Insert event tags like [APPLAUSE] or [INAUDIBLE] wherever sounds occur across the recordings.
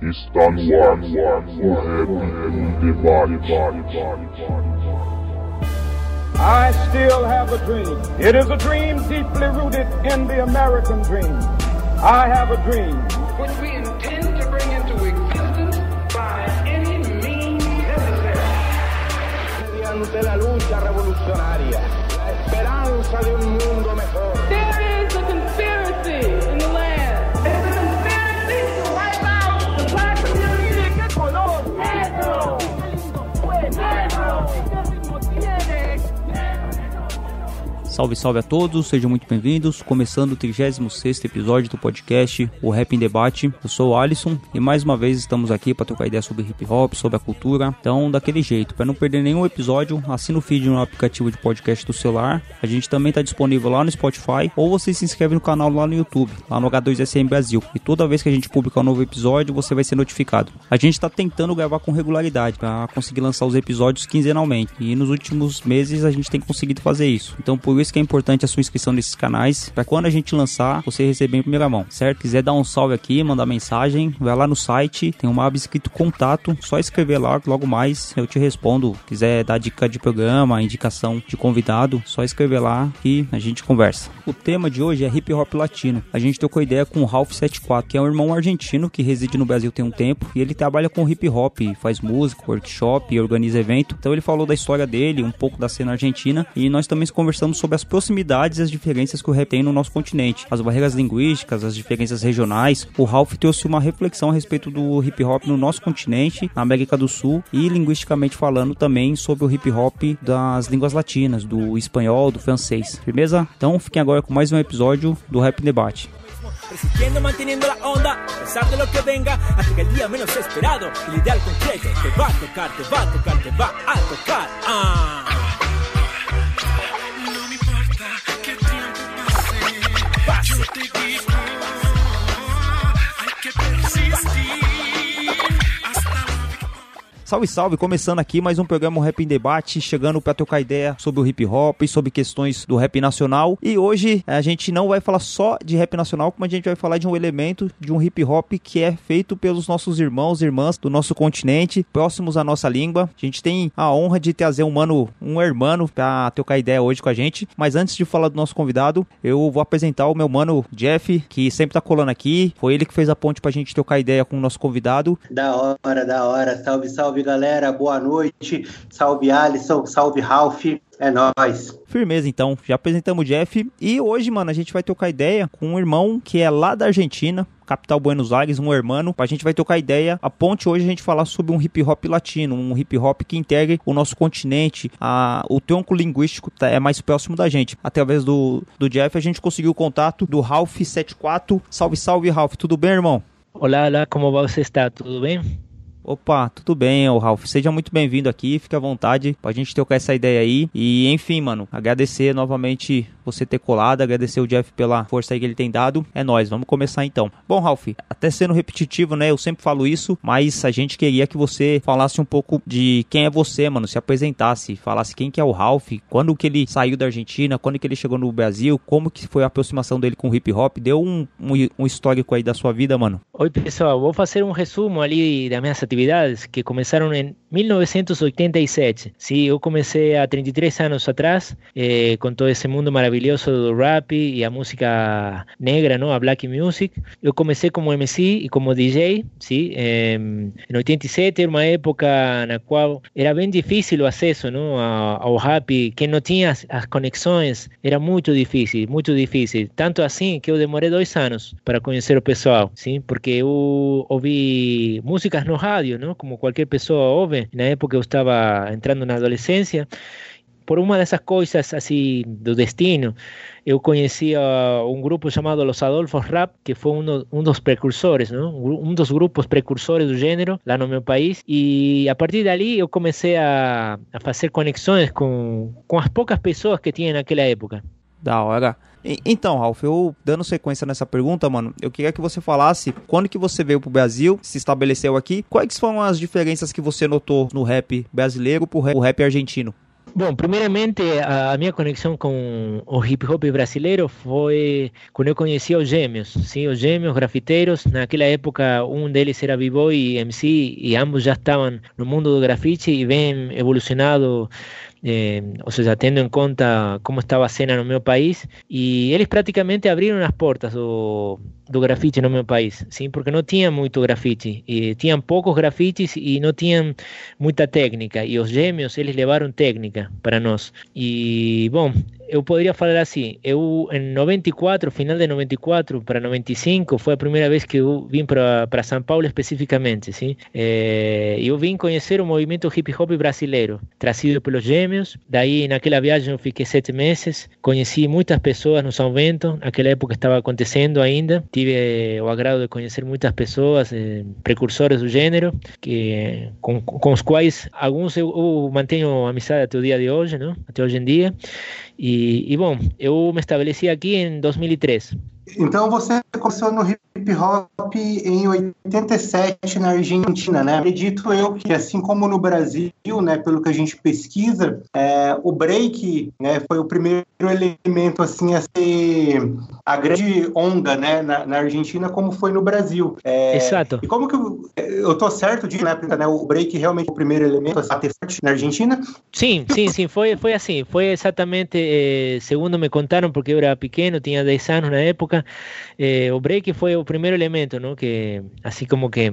Está no ar, o Rap Debate. I still have a dream. It is a dream deeply rooted in the American dream. I have a dream. which we intend to bring into existence by any means necessary. Mediante la lucha revolucionaria, la esperanza de un mundo mejor. Salve, salve a todos, sejam muito bem-vindos. Começando o 36 episódio do podcast O Rap em Debate. Eu sou o Alisson e mais uma vez estamos aqui para trocar ideia sobre hip hop, sobre a cultura. Então, daquele jeito, para não perder nenhum episódio, assina o feed no aplicativo de podcast do celular. A gente também está disponível lá no Spotify ou você se inscreve no canal lá no YouTube, lá no H2SM Brasil. E toda vez que a gente publicar um novo episódio, você vai ser notificado. A gente está tentando gravar com regularidade para conseguir lançar os episódios quinzenalmente. E nos últimos meses a gente tem conseguido fazer isso. Então, por isso que é importante a sua inscrição nesses canais, para quando a gente lançar, você receber em primeira mão, certo? Quiser dar um salve aqui, mandar mensagem, vai lá no site, tem uma aba escrito contato, só escrever lá, logo mais eu te respondo. Quiser dar dica de programa, indicação de convidado, só escrever lá que a gente conversa. O tema de hoje é hip hop latino. A gente trocou ideia com o Ralph 74, que é um irmão argentino que reside no Brasil tem um tempo e ele trabalha com hip hop, faz música, workshop, organiza evento. Então ele falou da história dele, um pouco da cena argentina e nós também conversamos sobre as proximidades e as diferenças que o rap tem no nosso continente, as barreiras linguísticas, as diferenças regionais. O Ralph trouxe uma reflexão a respeito do hip hop no nosso continente, na América do Sul e linguisticamente falando também sobre o hip hop das línguas latinas, do espanhol, do francês. Firmeza? Então fiquem agora com mais um episódio do Rap Debate. Resistiendo, manteniendo la onda, lo que venga, hasta que el día menos esperado, el ideal concreto te va a tocar, te va a tocar, te va a tocar. Ah. Pase, yo te digo, Salve, salve! Começando aqui mais um programa Rap em Debate, chegando para trocar ideia sobre o hip hop, sobre questões do rap nacional. E hoje a gente não vai falar só de rap nacional, como a gente vai falar de um elemento de um hip hop que é feito pelos nossos irmãos e irmãs do nosso continente, próximos à nossa língua. A gente tem a honra de trazer um mano, um hermano, para trocar ideia hoje com a gente. Mas antes de falar do nosso convidado, eu vou apresentar o meu mano Jeff, que sempre tá colando aqui. Foi ele que fez a ponte pra gente trocar ideia com o nosso convidado. Da hora, da hora. Salve, salve, galera. Boa noite. Salve, Alisson. Salve, Ralph. É nóis. Firmeza, então. Já apresentamos o Jeff. E hoje, mano, a gente vai trocar ideia com um irmão que é lá da Argentina, capital Buenos Aires, um hermano. A gente vai trocar ideia. A ponte hoje a gente falar sobre um hip hop latino, um hip hop que integre o nosso continente. A, o tronco linguístico tá- é mais próximo da gente. Através do, do Jeff, a gente conseguiu o contato do Ralph74. Salve, salve, Ralph. Tudo bem, irmão? Olá, olá, como você está? Tudo bem? Opa, tudo bem, ô Ralph. Seja muito bem-vindo aqui, fique à vontade pra gente trocar essa ideia aí. E enfim, mano, agradecer novamente você ter colado, agradecer o Jeff pela força aí que ele tem dado. É nóis, vamos começar então. Bom, Ralph, até sendo repetitivo, né? Eu sempre falo isso, mas a gente queria que você falasse um pouco de quem é você, mano, se apresentasse, falasse quem que é o Ralph, quando que ele saiu da Argentina, quando que ele chegou no Brasil, como que foi a aproximação dele com o hip hop. Deu um, um, um histórico aí da sua vida, mano. Oi, pessoal, vou fazer um resumo ali das minhas atividades que começaram em 1987. Sim, eu comecei há 33 anos atrás eh, com todo esse mundo maravilhoso do rap e a música negra, não, a black music. Eu comecei como MC e como DJ, sim. Eh, em 87 era uma época na qual era bem difícil o acesso, não, ao, rap. Quem não tinha as, as conexões era muito difícil, muito difícil. Tanto assim que eu demorei dois anos para conhecer o pessoal, sim, porque eu ouvi músicas no rádio, não, como qualquer pessoa ouve. Na época eu estava entrando na adolescência. Por uma dessas coisas assim do destino, eu conhecia um grupo chamado Los Adolfos Rap, que foi um, do- um dos precursores, não? um dos grupos precursores do gênero lá no meu país. E a partir dali eu comecei a, a fazer conexões com, com as poucas pessoas que tinha naquela época. Da hora. Então, Ralph, eu dando sequência nessa pergunta, mano, eu queria que você falasse quando que você veio pro Brasil, se estabeleceu aqui, quais foram as diferenças que você notou no rap brasileiro pro rap, rap argentino? Bom, primeiramente, a minha conexão com o hip hop brasileiro foi quando eu conheci os gêmeos, sim, os gêmeos grafiteiros. Naquela época, um deles era b-boy e MC, e ambos já estavam no mundo do grafite e bem evolucionado eh, ou seja, tendo em conta como estava a cena no meu país, e eles praticamente abriram as portas do, do grafite no meu país, sim, porque não tinha muito grafite, tinham poucos grafites e não tinham muita técnica, e os gêmeos, eles levaram técnica para nós. E, bom, eu poderia falar assim, eu em 94, final de 94 para 95, foi a primeira vez que eu vim para São Paulo especificamente, sim? É, eu vim conhecer o movimento hip hop brasileiro, trazido pelos gêmeos, daí naquela viagem eu fiquei sete meses, conheci muitas pessoas no São Bento, naquela época estava acontecendo ainda, tive o agrado de conhecer muitas pessoas, eh, precursores do gênero, que, com, com os quais alguns eu, eu mantenho amizade até o dia de hoje, não? até hoje em dia, e, e bom, eu me estabeleci aqui em 2003. Então você começou no hip hop em 87 na Argentina, né? Acredito eu que assim como no Brasil, né, pelo que a gente pesquisa, é, o break, né, foi o primeiro elemento assim a ser a grande onda, né, na, na Argentina, como foi no Brasil. É, Exato. E como que eu, eu tô certo de na época, né, o break realmente foi o primeiro elemento a ter forte na Argentina? Sim, sim, sim, foi foi assim, foi exatamente eh, segundo me contaram porque eu era pequeno, tinha 10 anos na época. Eh, o break foi o primeiro elemento, ¿no? Que así como que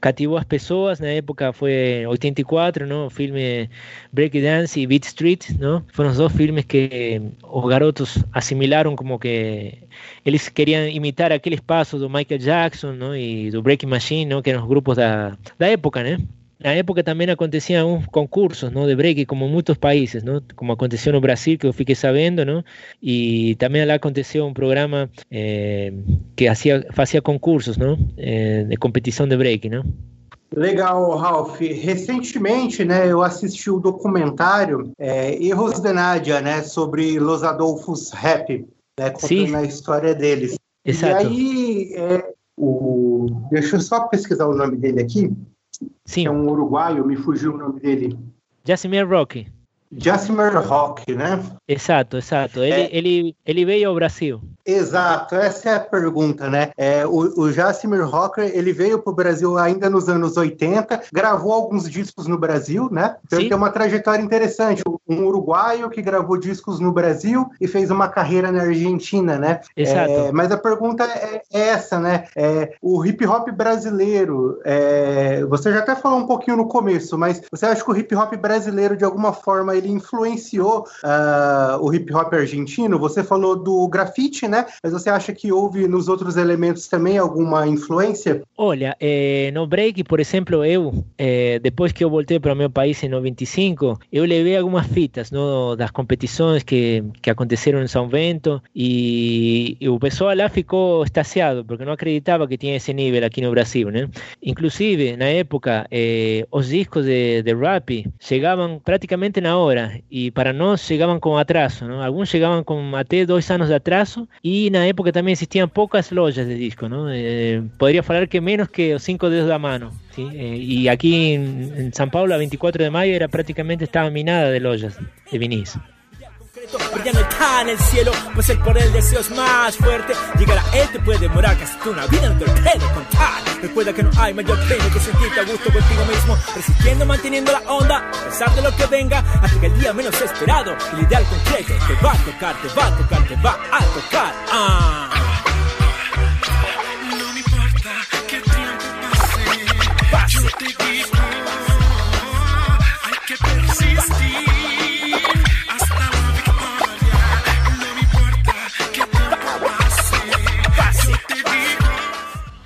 cativó a las personas, na época foi 84, ¿no? O filme Break Dance e Beat Street, ¿no? Foram os dois filmes que os garotos assimilaram como que eles queriam imitar aqueles passos do Michael Jackson, ¿no? E do Breaking Machine, ¿no? Que eram os grupos da, da época, né? Na época também aconteciam uns concursos ¿no? de break, como muitos países, ¿no? como aconteceu no Brasil, que eu fiquei sabendo, ¿no? e também lá aconteceu um programa eh, que hacía, fazia concursos ¿no? Eh, de competição de break. ¿no? Legal, Ralph. Recentemente, né, eu assisti o documentário é, Erros de Nádia, né, sobre Los Adolfos Rap, né, contando Sim. a história deles. Exato. E aí, é, o... deixa eu só pesquisar o nome dele aqui. Sim, É um uruguaio, me fugiu o nome dele. Jasmine Rock. Jassimer Rock, né? Exato, exato. Ele, É. ele, ele veio ao Brasil. Exato, essa é a pergunta, né? É, o, o Jassimer Rocker, ele veio para o Brasil ainda nos anos 80, gravou alguns discos no Brasil, né? Então Sim. tem uma trajetória interessante. Um uruguaio que gravou discos no Brasil e fez uma carreira na Argentina, né? Exato. É, mas a pergunta é é essa, né? É, o hip hop brasileiro, é, você já até falou um pouquinho no começo, mas você acha que o hip hop brasileiro, de alguma forma, ele influenciou ah, o hip hop argentino? Você falou do grafite, né? Mas você acha que houve nos outros elementos também alguma influência? Olha, eh, no break, por exemplo, eu, eh, depois que eu voltei para o meu país em 95, eu levei algumas fitas no, das competições que, que aconteceram em São Bento e, e o pessoal lá ficou extasiado porque não acreditava que tinha esse nível aqui no Brasil, né? Inclusive, na época, eh, os discos de, de rap chegavam praticamente na hora e para nós chegavam com atraso, não? Alguns chegavam com até dois anos de atraso e na época também existiam poucas lojas de disco, não? Eh, poderia falar que menos que cinco dedos da mano. ¿sí? Eh, y aquí en, en San Paulo, a 24 de mayo, era prácticamente estaba minada de lojas de vinis. Brillando está en el cielo, pues el poder del deseo es más fuerte. Llegar a él te puede demorar casi toda una vida, no te puedo contar. Recuerda que no hay mayor premio que sentirte a gusto contigo mismo, resistiendo, manteniendo la onda, a pesar de lo que venga, hasta que el día menos esperado, el ideal concreto te va a tocar, te va a tocar, te va a tocar. Ah. No me importa que el tiempo pase, yo te digo,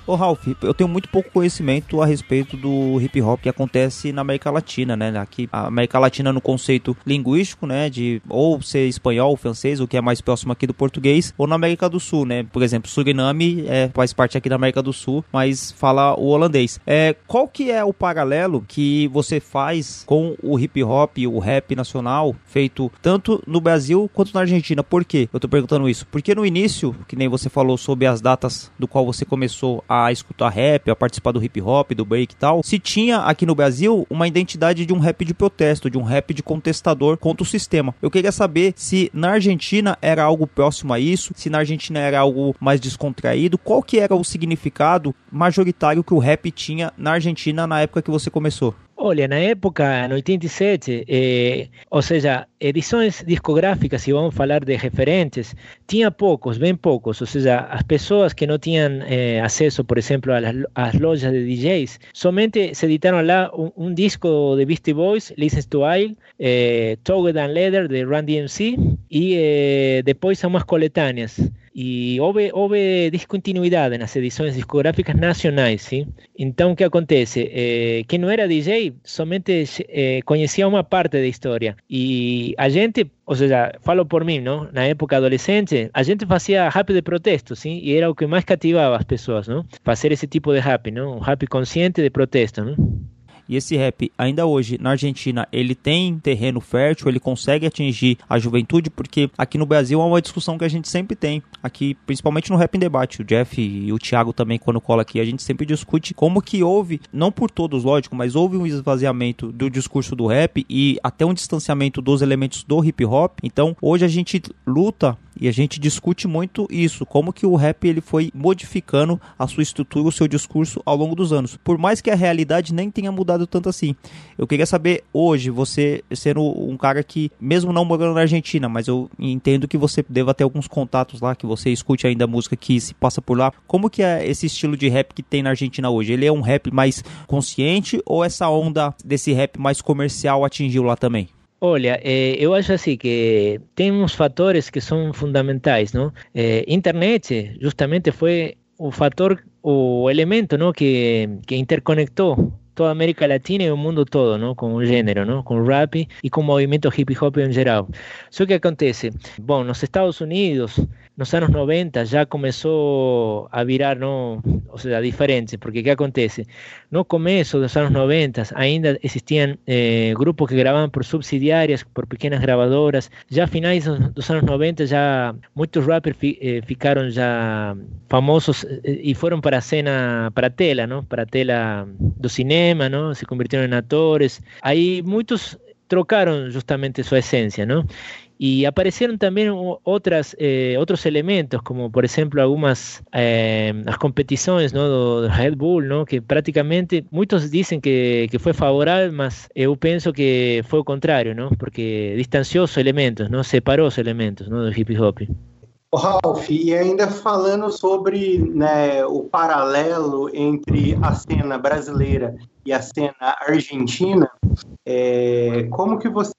Ô Ralph, eu tenho muito pouco conhecimento a respeito do hip hop que acontece na América Latina, né? Aqui, a América Latina no conceito linguístico, né? De ou ser espanhol, francês, o que é mais próximo aqui do português, ou na América do Sul, né? Por exemplo, Suriname é, faz parte aqui da América do Sul, mas fala o holandês. É, qual que é o paralelo que você faz com o hip hop, o rap nacional, feito tanto no Brasil quanto na Argentina? Por quê? Eu tô perguntando isso. Porque no início, que nem você falou sobre as datas do qual você começou a a escutar rap, a participar do hip hop, do break e tal, se tinha aqui no Brasil uma identidade de um rap de protesto, de um rap de contestador contra o sistema. Eu queria saber se na Argentina era algo próximo a isso, se na Argentina era algo mais descontraído, qual que era o significado majoritário que o rap tinha na Argentina na época que você começou? Olha, na época, no 87, eh, ou seja, edições discográficas, se vamos falar de referentes, tinha poucos, bem poucos. Ou seja, as pessoas que não tinham eh, acesso, por exemplo, às, lojas de DJs, somente se editaram lá um, um disco de Beastie Boys, Listen to Isle, eh, Togged and Leather, de Run DMC, e eh, depois umas coletâneas. E houve, houve descontinuidade nas edições discográficas nacionais, sim? Então, o que acontece? Eh, quem não era DJ somente eh, conhecia uma parte da história. E a gente, ou seja, falo por mim, não? Na época adolescente, a gente fazia rap de protesto, sim? E era o que mais cativava as pessoas, não? Fazer esse tipo de rap, não? Um rap consciente de protesto, não? E esse rap, ainda hoje, na Argentina, ele tem terreno fértil, ele consegue atingir a juventude, porque aqui no Brasil é uma discussão que a gente sempre tem, aqui, principalmente no Rap em Debate. O Jeff e o Thiago também, quando cola aqui, a gente sempre discute como que houve, não por todos, lógico, mas houve um esvaziamento do discurso do rap e até um distanciamento dos elementos do hip hop. Então, hoje a gente luta e a gente discute muito isso, como que o rap ele foi modificando a sua estrutura, o seu discurso ao longo dos anos. Por mais que a realidade nem tenha mudado tanto assim. Eu queria saber hoje, você sendo um cara que, mesmo não morando na Argentina, mas eu entendo que você deva ter alguns contatos lá, que você escute ainda a música que se passa por lá. Como que é esse estilo de rap que tem na Argentina hoje? Ele é um rap mais consciente ou essa onda desse rap mais comercial atingiu lá também? Olha, eh, eu acho assim que tem uns fatores que são fundamentais, não? Eh, internet justamente foi o fator, o elemento, não, que, que interconectou toda a América Latina e o mundo todo, não, com o gênero, não, com o rap e com o movimento hip hop em geral. Só que acontece, bom, nos Estados Unidos nos anos 90 já começou a virar, não, ou seja, diferente, porque o que acontece? No começo dos anos 90 ainda existiam eh, grupos que gravavam por subsidiárias, por pequenas gravadoras. Já finais dos anos 90 já muitos rappers fi, eh, ficaram já famosos eh, e foram para a cena, para a tela, não? Para a tela do cinema, não? Se convirtieron em atores. Aí muitos trocaram justamente sua essência, não? Y aparecieron también otras, eh, otros elementos, como por ejemplo algunas eh, las competiciones ¿no? de Red Bull, ¿no? que prácticamente muchos dicen que, que fue favorable, mas yo pienso que fue contrario, ¿no? porque distanció os elementos, ¿no? separou os elementos ¿no? do hip hop. O Ralph, e ainda falando sobre né, o paralelo entre a cena brasileira e a cena argentina, é, como que você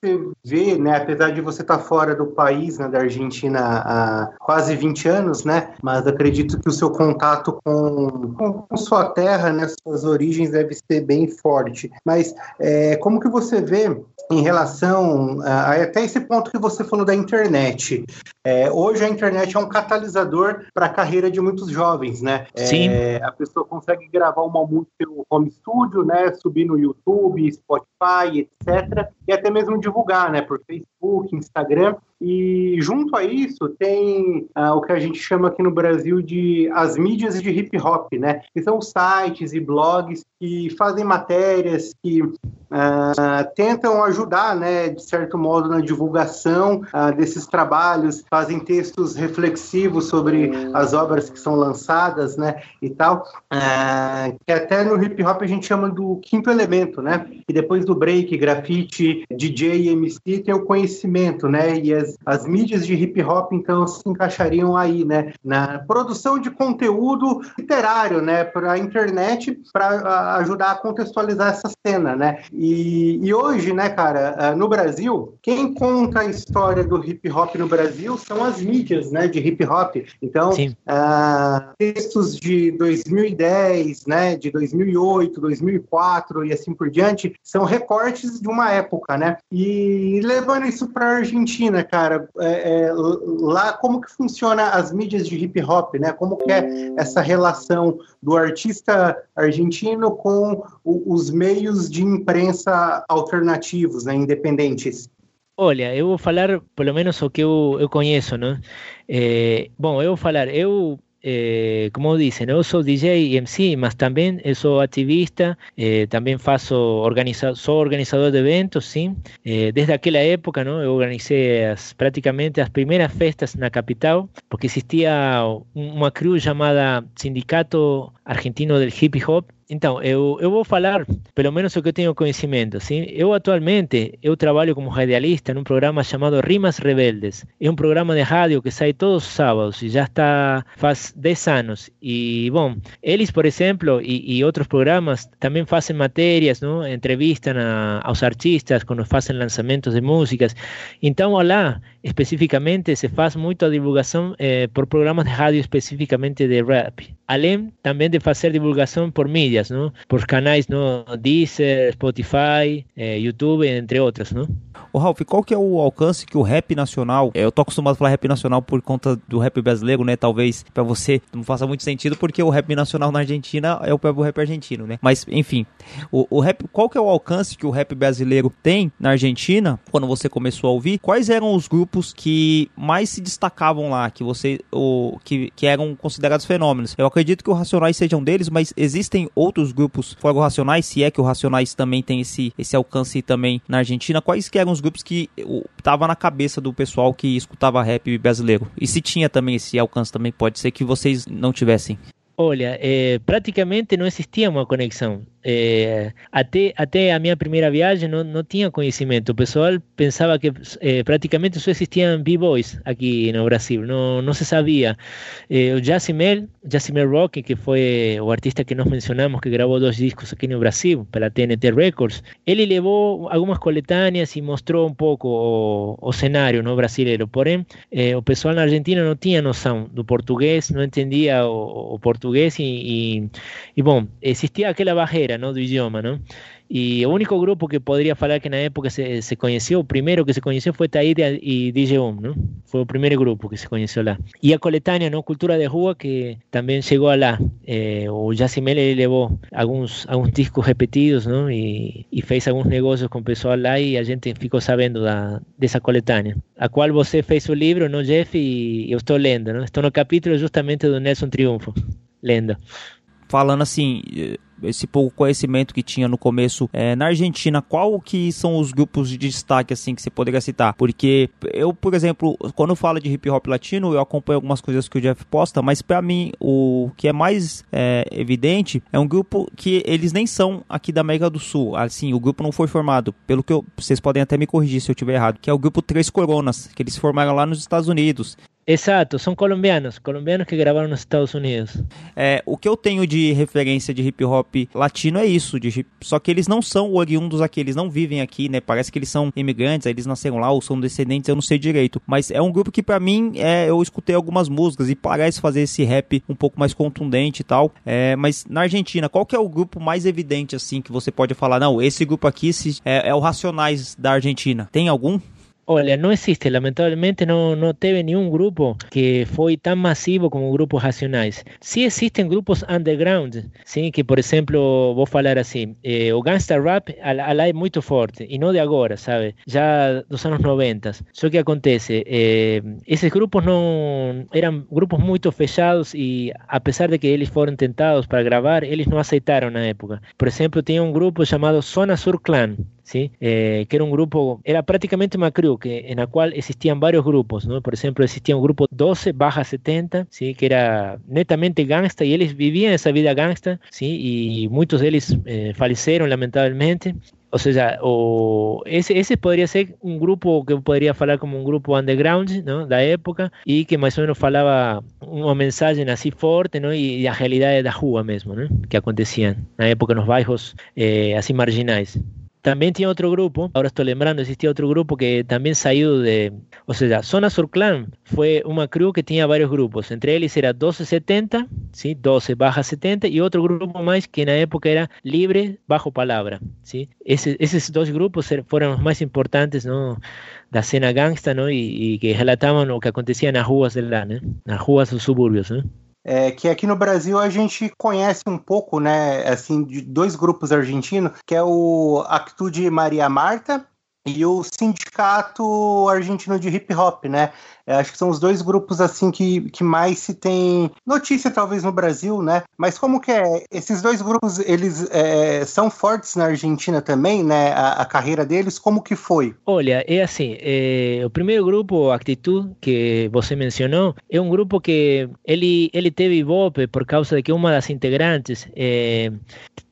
vê, né, apesar de você estar fora do país, né, da Argentina há quase 20 anos, né, mas acredito que o seu contato com, com sua terra, né, suas origens deve ser bem forte. Mas é, como que você vê em relação a, até esse ponto que você falou da internet? É, hoje a internet é um catalisador para a carreira de muitos jovens, né? Sim. É, a pessoa consegue gravar uma música no home studio, né? Subir no YouTube, Spotify, etc. E até mesmo divulgar, né? Por Facebook, Instagram. E junto a isso tem ah, o que a gente chama aqui no Brasil de as mídias de hip hop, né? Que são sites e blogs que fazem matérias, que ah, tentam ajudar, né, de certo modo, na divulgação ah, desses trabalhos, fazem textos reflexivos sobre as obras que são lançadas, né, e tal. Ah, que até no hip hop a gente chama do quinto elemento, né? E depois do break, grafite, DJ e MC tem o conhecimento, né? E as, as mídias de hip hop então se encaixariam aí, né? Na produção de conteúdo literário, né? Para a internet, para ajudar a contextualizar essa cena, né? E, e hoje, né, cara, ah, no Brasil, quem conta a história do hip hop no Brasil são as mídias, né? De hip hop. Então, ah, textos de 2010, né? De 2008, 2004 e assim por diante são recortes de uma época, né? E levando isso para a Argentina, cara, é, é, lá como que funciona as mídias de hip hop, né? Como que é essa relação do artista argentino com o, os meios de imprensa alternativos, né? Independentes. Olha, eu vou falar pelo menos o que eu, eu conheço, não? É, bom, eu vou falar, eu eh, como dicen, eu sou DJ e MC, mas também eu sou ativista, eh, também faço organiza sou organizador de eventos. Eh, desde aquela época, não, eu organizei as, praticamente as primeiras festas na capital, porque existia uma crew chamada Sindicato Argentino del Hip Hop, então, eu, eu vou falar, pelo menos o que eu tenho conhecimento. Sim? Eu atualmente eu trabalho como radialista num programa chamado Rimas Rebeldes. É um programa de rádio que sai todos os sábados e já está faz 10 anos. E, bom, eles, por exemplo, e, e outros programas também fazem matérias, não? entrevistam a, aos artistas quando fazem lançamentos de músicas. Então, lá, especificamente, se faz muita divulgação eh, por programas de rádio especificamente de rap. Além também de fazer divulgação por mídias, não? por canais no Deezer, Spotify, eh, YouTube, entre outros. Não? Ô Ralf, qual que é o alcance que o rap nacional, eu tô acostumado a falar rap nacional por conta do rap brasileiro, né, talvez para você não faça muito sentido porque o rap nacional na Argentina é o próprio rap argentino, né, mas enfim, o, o rap, qual que é o alcance que o rap brasileiro tem na Argentina, quando você começou a ouvir, quais eram os grupos que mais se destacavam lá, que você, o, que, que eram considerados fenômenos? Eu acredito que o Racionais sejam deles, mas existem outros grupos fora o Racionais, se é que o Racionais também tem esse, esse alcance também na Argentina, quais que eram os grupos que o, tava na cabeça do pessoal que escutava rap brasileiro? E se tinha também esse alcance também, pode ser que vocês não tivessem. Olha, eh, praticamente não existia uma conexão. Eh, até, até a minha primeira viagem não, não tinha conhecimento. O pessoal pensava que eh, praticamente só existiam b-boys aqui no Brasil, não, não se sabia. Eh, o Jassimel Rock, que foi o artista que nós mencionamos, que gravou dois discos aqui no Brasil, pela TNT Records, ele levou algumas coletâneas e mostrou um pouco o, o cenário no brasileiro. Porém, o pessoal na Argentina não tinha noção do português, não entendia o, o português e, e, e, bom, existia aquela barreira ¿no? do idioma, ¿no? Y el único grupo que podría falar que en la época se, se conoció, o primero que se conoció fue Taída y DJ Um, ¿no? Fue el primer grupo que se conoció lá. Y a coletânea, ¿no? Cultura de Rua, que también llegó a lá. Eh, o Jacimel levou alguns, alguns discos repetidos, ¿no? E, e fez alguns negócios com o pessoal lá e a gente ficou sabendo da, dessa coletânea. A qual você fez o livro, não, Jeff? E eu estou lendo, ¿no? Estou no capítulo justamente do Nelson Triunfo, lendo. Falando assim, esse pouco conhecimento que tinha no começo é, na Argentina, qual que são os grupos de destaque assim que você poderia citar? Porque eu, por exemplo, quando falo de hip hop latino, eu acompanho algumas coisas que o Jeff posta, mas para mim o que é mais é, evidente é um grupo que eles nem são aqui da América do Sul. Assim, o grupo não foi formado, pelo que eu, vocês podem até me corrigir se eu estiver errado, que é o grupo Três Coronas, que eles formaram lá nos Estados Unidos. Exato, são colombianos, colombianos que gravaram nos Estados Unidos. É, o que eu tenho de referência de hip hop latino é isso, de só que eles não são oriundos aqui, eles não vivem aqui, né? Parece que eles são imigrantes, eles nasceram lá ou são descendentes, eu não sei direito. Mas é um grupo que para mim, é, eu escutei algumas músicas e parece fazer esse rap um pouco mais contundente e tal. É, mas na Argentina, qual que é o grupo mais evidente assim que você pode falar? Não, esse grupo aqui é, é o Racionais da Argentina. Tem algum? Olha, não existe, lamentavelmente não, não teve nenhum grupo que foi tão massivo como grupos racionais. Sim existem grupos underground, sim, que por exemplo, vou falar assim, eh, o gangsta rap lá é muito forte, e não de agora, sabe? Já dos anos 90. Só que acontece, eh, esses grupos não eram grupos muito fechados e apesar de que eles foram tentados para gravar, eles não aceitaram na época. Por exemplo, tinha um grupo chamado Zona Sur Clan, ¿sí? Eh, que era un grupo, era prácticamente una crew que, en la cual existían varios grupos, ¿no? Por ejemplo, existía un grupo 12 baja 70, ¿sí? que era netamente gangsta y ellos vivían esa vida gangsta, ¿sí? y muchos de ellos eh, fallecieron lamentablemente. O sea, o ese, ese podría ser un grupo que podría hablar como un grupo underground, ¿no? Da época y que más o menos falaba una mensaje así fuerte, ¿no? Y la realidad de la rua mesmo, ¿no? Que acontecían en la época en los bairros eh, así marginais. También tiene otro grupo, ahora estoy lembrando, existía otro grupo que también salió de, o sea, Zona Sur Clan fue una crew que tenía varios grupos, entre ellos era 1270, ¿sí? 12 baja 70 y otro grupo más que en la época era Libre bajo Palabra, ¿sí? Ese, esos dos grupos fueron los más importantes, ¿no? la escena gangsta, ¿no? Y, que relataban lo que acontecía en las ruas de lá, ¿no? Nas ruas dos subúrbios, ¿no? É, que aqui no Brasil a gente conhece um pouco, né, assim, de dois grupos argentinos, que é o Actude Maria Marta e o Sindicato Argentino de Hip Hop, né? É, acho que são os dois grupos assim que, que mais se tem notícia talvez no Brasil, né? Mas como que é? Esses dois grupos eles é, são fortes na Argentina também, né? A, a, carreira deles, como que foi? Olha, é assim, é, o primeiro grupo, Actitud, que você mencionou, é um grupo que ele ele teve ibope por causa de que uma das integrantes é,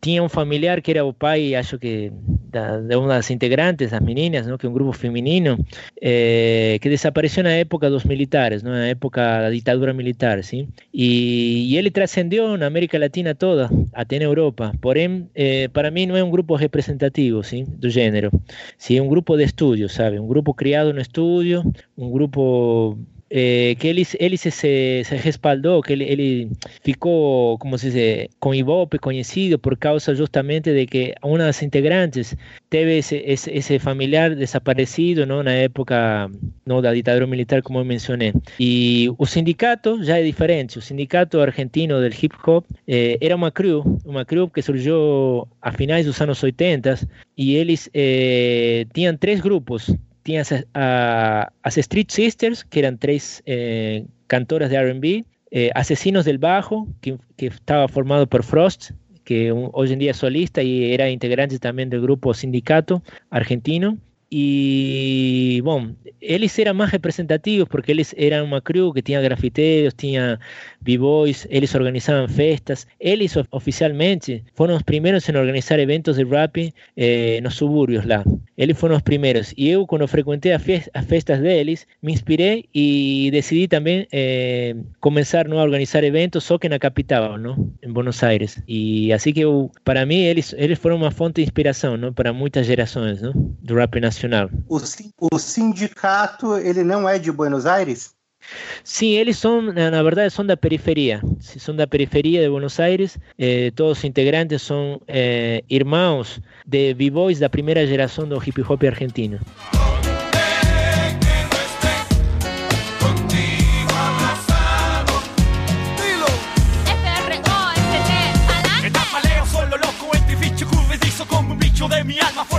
tinha um familiar que era o pai, acho que da, de uma das integrantes, meninas, não? que é um grupo feminino, é, que desapareceu na época dos militares, ¿no? na época da ditadura militar, ¿sí? Y, y ele trascendió na América Latina toda, até na Europa. Porém, eh, para mim não é um grupo representativo, ¿sí? do gênero. Sí, é um grupo de estudio, sabe? Um grupo criado no estúdio, um grupo eh, que ele, ele se, se, respaldou, que ele, ele ficou, como se diz, com Ibope conhecido por causa justamente de que uma das integrantes teve esse, esse, familiar desaparecido não, na época não, da ditadura militar, como eu mencionei. E sindicato já é diferente. O sindicato argentino del hip hop eh, era uma crew, uma crew que surgiu a finais dos anos 80 e eles eh, tinham três grupos Tienes a, as Street Sisters, que eran tres eh, cantoras de RB, eh, Asesinos del Bajo, que, que, estaba formado por Frost, que hoy en día es solista y era integrante también del grupo Sindicato argentino. Y bueno, eles eram mais representativos porque eles eram uma crew que tinha grafiteiros, tinha b-boys, eles organizavam festas. Eles oficialmente foram os primeiros em organizar eventos de rap eh, nos subúrbios lá. Eles foram os primeiros. E eu, quando frequentei as festas deles, me inspirei e decidi também eh, começar não, a organizar eventos só que na capital, não? em Buenos Aires. E assim que eu, para mim, eles, eles foram uma fonte de inspiração não? para muitas gerações não? do rap nacional. O, o sindicato, ele não é de Buenos Aires? Sim, eles são, na verdade, são da periferia. São da periferia de Buenos Aires. Eh, todos os integrantes são eh, irmãos de b-boys da primeira geração do hip hop argentino.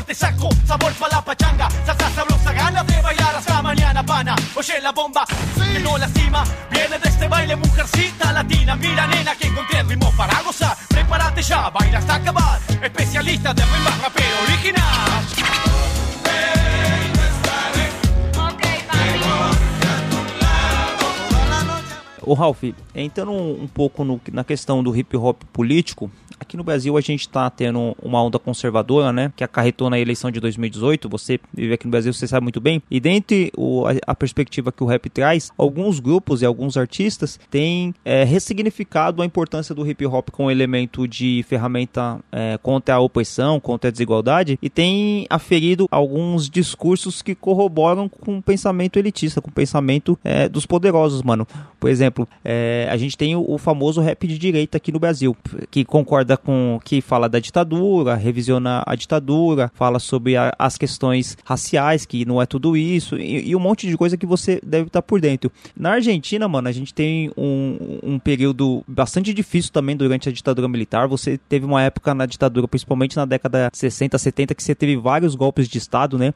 Fuerte saco sabor para la pachanga. Salsa sabrosa ganas de bailar hasta mañana pana. Oye la bomba que no lastima viene de este baile mujercita latina. Mira nena que encontré ritmo para gozar. Prepárate ya baila hasta acabar. Especialista de ritmo rapero original Ô Ralph, entrando um, um pouco no, na questão do hip hop político, Aqui no Brasil a gente está tendo uma onda conservadora, né? Que acarretou na eleição de 2018. Você vive aqui no Brasil, você sabe muito bem. E dentre o, a, a, perspectiva que o rap traz, alguns grupos e alguns artistas têm é, ressignificado a importância do hip hop com elemento de ferramenta é, contra a opressão, contra a desigualdade e têm aferido alguns discursos que corroboram com o pensamento elitista, com o pensamento é, dos poderosos, mano. Por exemplo, é, a gente tem o, o famoso rap de direita aqui no Brasil, que concorda com que fala da ditadura, revisiona a ditadura, fala sobre a, as questões raciais, que não é tudo isso, e, e, um monte de coisa que você deve estar por dentro. Na Argentina, mano, a gente tem um, um período bastante difícil também durante a ditadura militar. Você teve uma época na ditadura, principalmente na década 60, 70, que você teve vários golpes de Estado, né?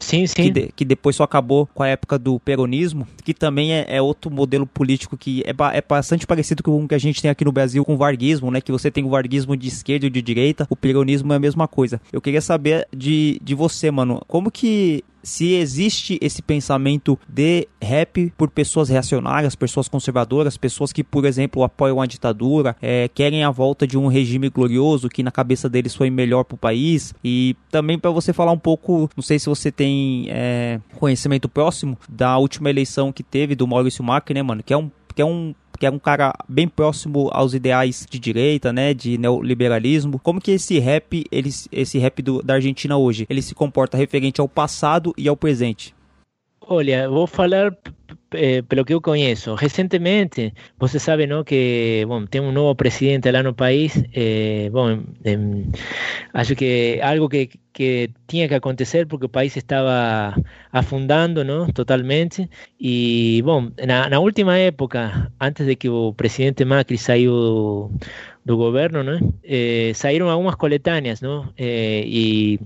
Sim, sim. Que, de, que, depois só acabou com a época do peronismo, que também é, é outro modelo político que é, é, bastante parecido com o que a gente tem aqui no Brasil com o varguismo, né? Que você tem o varguismo de esquerda e de direita, o peronismo é a mesma coisa. Eu queria saber de, de você, mano, como que se existe esse pensamento de rap por pessoas reacionárias, pessoas conservadoras, pessoas que, por exemplo, apoiam a ditadura, é, querem a volta de um regime glorioso que na cabeça deles foi melhor para o país. E também para você falar um pouco, não sei se você tem é, conhecimento próximo da última eleição que teve do Maurício Macri, né, mano? Que é um que é um que é um cara bem próximo aos ideais de direita, né, de neoliberalismo. Como que esse rap, ele, esse rap do, da Argentina hoje, ele se comporta referente ao passado e ao presente? Olha, vou falar eh, pelo que eu conheço. Recentemente, você sabe não, que bom, tem um novo presidente lá no país. Eh, bom, eh, acho que algo que, que tinha que acontecer porque o país estava afundando não, totalmente. E, bom, na, na última época, antes de que o presidente Macri saiu do governo, né? Eh, saíram algumas coletâneas, não? Eh, e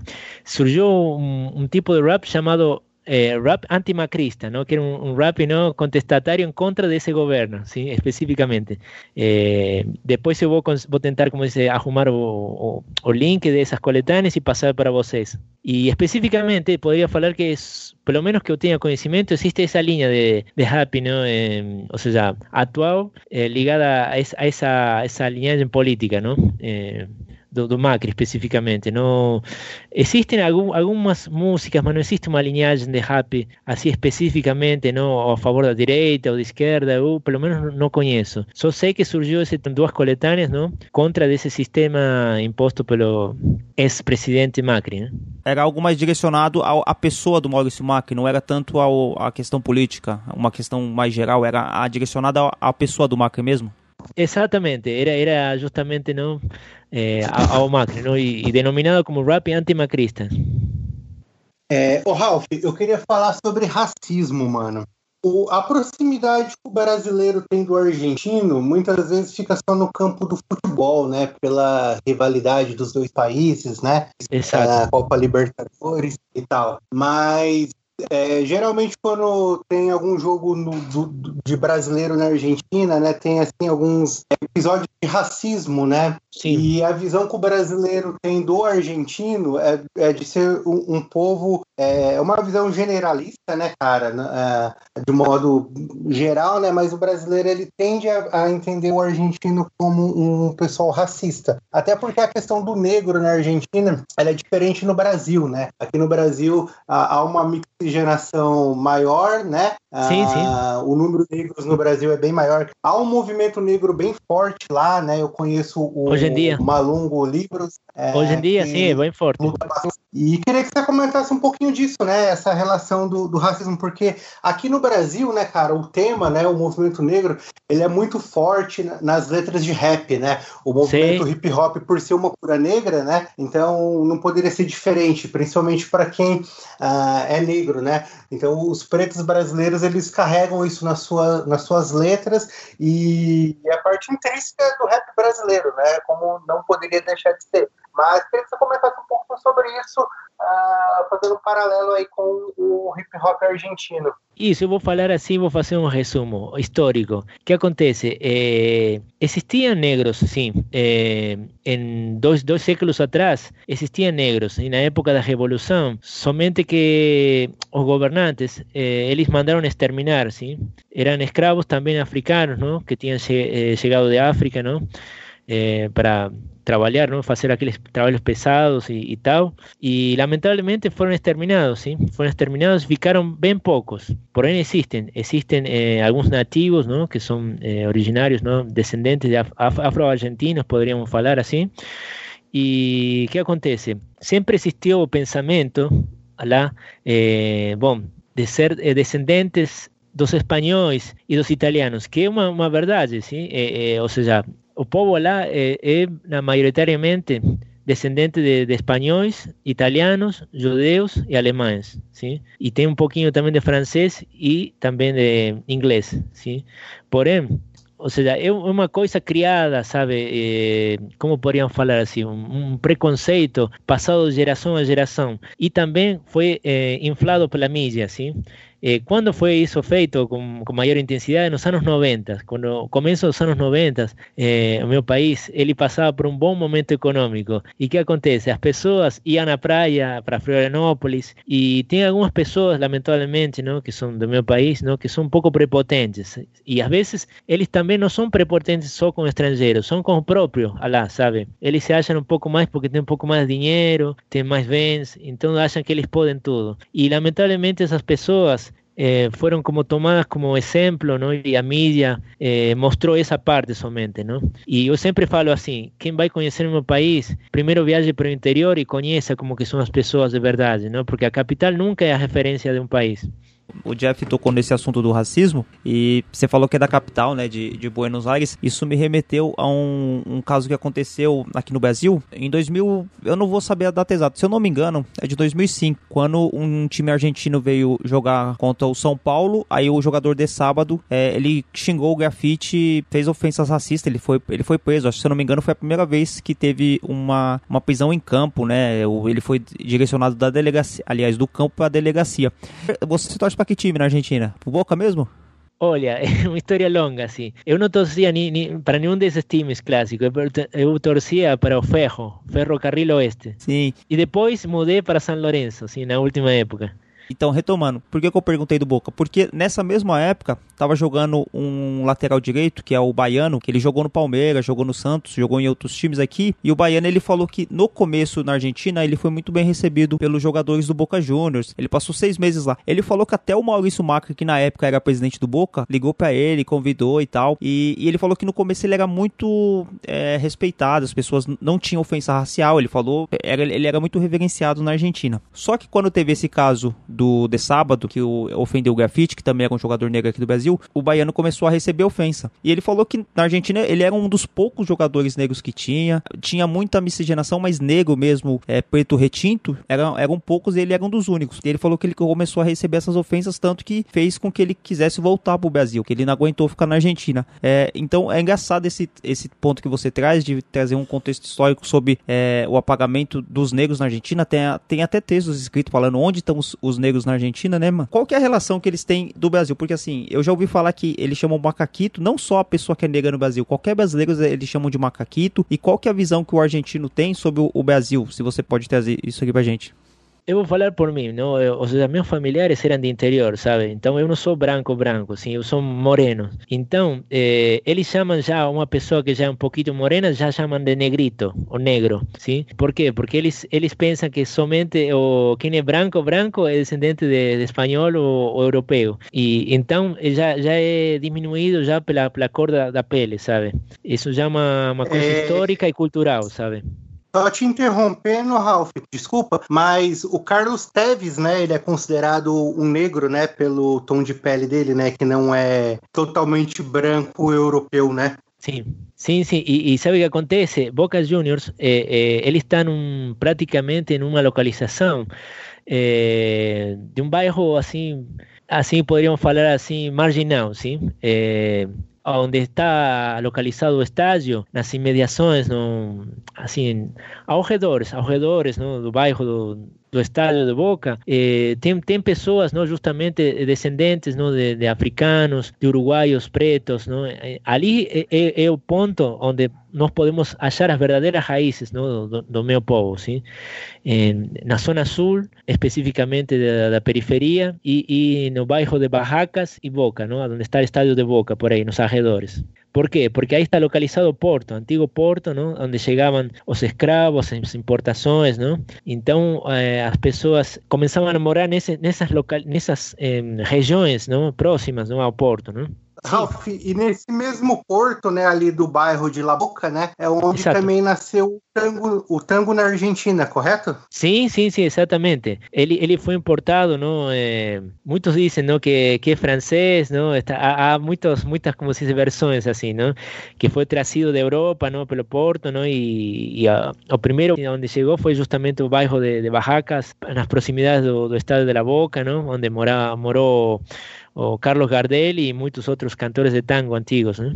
tipo de rap chamado eh, rap antimacrista, ¿no? que era un, un, rap ¿no? contestatario en contra de ese gobierno, ¿sí? específicamente. Eh, después yo voy, a tentar, como dice, arrumar o, o, o, link de esas coletáneas y pasar para vocês. Y específicamente podría hablar que es, por lo menos que yo conocimiento, existe esa línea de, de Happy, ¿no? Eh, o sea, actual, eh, ligada a, esa, a esa, esa línea política, ¿no? Do, do, Macri especificamente. Não existem algum, algumas músicas, mas não existe uma linhagem de rap assim especificamente, não a favor da direita ou da esquerda. Eu pelo menos não conheço. Só sei que surgiu esse duas coletâneas, não, contra desse sistema imposto pelo ex-presidente Macri. Né? Era algo mais direcionado ao, à pessoa do Maurício Macri, não era tanto ao, à questão política, uma questão mais geral, era a, direcionada à pessoa do Macri mesmo. Exatamente, era, era justamente não eh, ao Macri, não? E, e, denominado como rap antimacrista. É, ô Ralph, eu queria falar sobre racismo, mano. O, a proximidade que o brasileiro tem do argentino muitas vezes fica só no campo do futebol, né? Pela rivalidade dos dois países, né? Exato. A Copa Libertadores e tal. Mas é, geralmente quando tem algum jogo no, do, de brasileiro na Argentina, né, tem assim alguns episódios de racismo, né? Sim. E a visão que o brasileiro tem do argentino é, é de ser um, um povo, é uma visão generalista, né, cara, é, de modo geral, né? Mas o brasileiro ele tende a, a entender o argentino como um pessoal racista, até porque a questão do negro na Argentina ela é diferente no Brasil, né? Aqui no Brasil há uma mixigenação maior, né? Sim, sim. Ah, o número de negros no Brasil é bem maior. Há um movimento negro bem forte lá, né? Eu conheço o, Hoje em dia. o Malungo Livros. É, Hoje em dia, sim, é bem forte. E queria que você comentasse um pouquinho disso, né? Essa relação do, do, racismo, porque aqui no Brasil, né, cara, o tema, né, o movimento negro, ele é muito forte nas letras de rap, né? O movimento sim. hip hop, por ser uma cura negra, né? Então não poderia ser diferente, principalmente para quem uh, é negro, né? Então os pretos brasileiros eles carregam isso na sua, nas suas letras e é a parte intrínseca do rap brasileiro, né? Como não poderia deixar de ser. Mas queria que você comentasse um pouco sobre isso, uh, fazendo um paralelo aí com o hip hop argentino. Isso, eu vou falar assim, vou fazer um resumo histórico. O que acontece? Eh, existiam negros, sim. Eh, em dois, dois séculos atrás, existiam negros. E na época da Revolução, somente que os governantes, eh, eles mandaram exterminar, sim. Eram escravos também africanos, não? Que tinham chegado de África, não? para trabalhar, ¿no? hacer aquellos trabajos pesados y, y, tal. Y lamentablemente fueron exterminados, ¿sí? Fueron exterminados, ficaron bien pocos. Por ahí existen, existen eh, algunos nativos, ¿no? Que son eh, originarios, ¿no? Descendentes de af afro-argentinos, podríamos hablar así. ¿Y qué acontece? Siempre existió el pensamiento, la, eh, bom, de ser eh, descendentes dos espanhóis e dos italianos, que é uma, verdade, sim? É, é, ou seja, o povo lá é, é maioritariamente descendente de, de, espanhóis, italianos, judeus e alemães, sim? E tem um pouquinho também de francês e também de inglês, sim? Porém, ou seja, é uma coisa criada, sabe? Eh, como poderiam falar assim? Um, um, preconceito passado de geração a geração. E também foi eh, inflado pela mídia, sim? Eh, ¿Cuándo fue eso feito con, con, mayor intensidad? En los años 90. Cuando comenzó los años 90, eh, en mi país, él pasaba por un buen momento económico. ¿Y qué acontece? Las personas iban a praia, para Florianópolis, y tiene algunas personas, lamentablemente, ¿no? que son de mi país, ¿no? que son un poco prepotentes. Y a veces, ellos también no son prepotentes solo con extranjeros, son con propios, alá, ¿sabe? Ellos se hallan un poco más porque tienen un poco más de dinero, tienen más bens, entonces hallan que ellos pueden todo. Y lamentablemente esas personas eh, fueron como tomadas como ejemplo, ¿no? Y a mídia eh, mostró esa parte somente, ¿no? Y yo siempre falo así, quien va a conocer mi país, primero viaje para el interior y conozca como que son las personas de verdad, ¿no? Porque a capital nunca es a referencia de un país. O Jeff tocou nesse assunto do racismo e você falou que é da capital, né, de, de Buenos Aires. Isso me remeteu a um, um caso que aconteceu aqui no Brasil em 2000. Eu não vou saber a data exata. Se eu não me engano, é de 2005, quando um time argentino veio jogar contra o São Paulo. Aí o jogador de sábado é, ele xingou o grafite, fez ofensas racistas. Ele foi, ele foi preso. Acho se eu não me engano, foi a primeira vez que teve uma, uma prisão em campo, né? Ele foi direcionado da delegacia, aliás, do campo para a delegacia. Você torce para que time na Argentina? Pro Boca mesmo? Olha, [LAUGHS] é uma história longa, assim. Eu não torcia ni, ni, para nenhum desses times clássicos. Eu, torcia para o Ferro, Ferrocarril Oeste. Sim. E depois mudei para São Lourenço, assim, na última época. Então, retomando, por que, que eu perguntei do Boca? Porque nessa mesma época, tava jogando um lateral direito, que é o Baiano, que ele jogou no Palmeiras, jogou no Santos, jogou em outros times aqui, e o Baiano ele falou que no começo na Argentina ele foi muito bem recebido pelos jogadores do Boca Juniors. Ele passou seis meses lá. Ele falou que até o Maurício Macri, que na época era presidente do Boca, ligou pra ele, convidou e tal. E, e ele falou que no começo ele era muito é, respeitado, as pessoas não tinham ofensa racial. Ele falou, era, ele era muito reverenciado na Argentina. Só que quando teve esse caso do de sábado, que o, ofendeu o grafite, que também era um jogador negro aqui do Brasil, o baiano começou a receber ofensa. E ele falou que na Argentina ele era um dos poucos jogadores negros que tinha, tinha muita miscigenação, mas negro mesmo, é, preto retinto, eram, eram poucos e ele era um dos únicos. E ele falou que ele começou a receber essas ofensas, tanto que fez com que ele quisesse voltar pro Brasil, que ele não aguentou ficar na Argentina. É, então é engraçado esse, esse ponto que você traz, de trazer um contexto histórico sobre é, o apagamento dos negros na Argentina. Tem, tem até textos escritos falando onde estão os, os negros na Argentina, né, mano? Qual que é a relação que eles têm do Brasil? Porque assim, eu já ouvi falar que eles chamam macaquito, não só a pessoa que é negra no Brasil, qualquer brasileiro eles chamam de macaquito. E qual que é a visão que o argentino tem sobre o Brasil? Se você pode trazer isso aqui pra gente. Eu vou falar por mim, não? Eu, ou seja, meus familiares eram de interior, sabe? Então eu não sou branco, branco, assim, eu sou moreno. Então, eh, eles chamam já uma pessoa que já é um pouquinho morena, já chamam de negrito, ou negro, sim? Por quê? Porque eles, eles pensam que somente o, quem é branco, branco, é descendente de, de espanhol ou, ou europeu. E então já, já é diminuído já pela, pela cor da, da pele, sabe? Isso já é uma, uma coisa É. histórica e cultural, sabe? Só te interrompendo, Ralph, desculpa, mas o Carlos Teves, né, ele é considerado um negro, né, pelo tom de pele dele, né, que não é totalmente branco europeu, né? Sim, sim, sim. E, sabe o que acontece? Boca Juniors, eh, eh, está num, praticamente em uma localização eh, de um bairro assim, assim poderíamos falar assim, marginal, sim? Onde está localizado o estádio, nas imediações, no, assim, ao redores, ao no, do bairro do, do estádio de Boca, eh, tem, tem pessoas, não, justamente descendentes, não, de, de africanos, de uruguaios pretos, não, Eh, ali é, é, é o ponto onde nós podemos achar as verdadeiras raízes não, do, do meu povo, sim? Na zona sul, especificamente da, da periferia, e, e no bairro de Barracas e Boca, não, onde está o estádio de Boca, por aí, nos arredores. ¿Por qué? Porque ahí está localizado Porto, antiguo Porto, ¿no? Onde chegavam os escravos, as importações, ¿no? Então, eh, as pessoas começavam a morar nesse, nessas, local, nessas eh, regiões, ¿no? Próximas, ¿no? Ao Porto, ¿no? Ralph, e nesse mesmo porto, né, ali do bairro de La Boca, né, é onde Exato. também nasceu o tango, o tango na Argentina, correto? Sim, sim, sim, exatamente. Ele, ele foi importado, não? Eh, muitos dizem, não, que, que é francês, não? Está, há, há muitos, muitas, como se diz, versões assim, não? Que foi trazido da Europa, não, pelo Porto, não? E, e a, o primeiro onde chegou foi justamente o bairro de, de Barracas, nas proximidades do, do estado de La Boca, não? Onde mora, morou o Carlos Gardel e muitos outros cantores de tango antigos, né?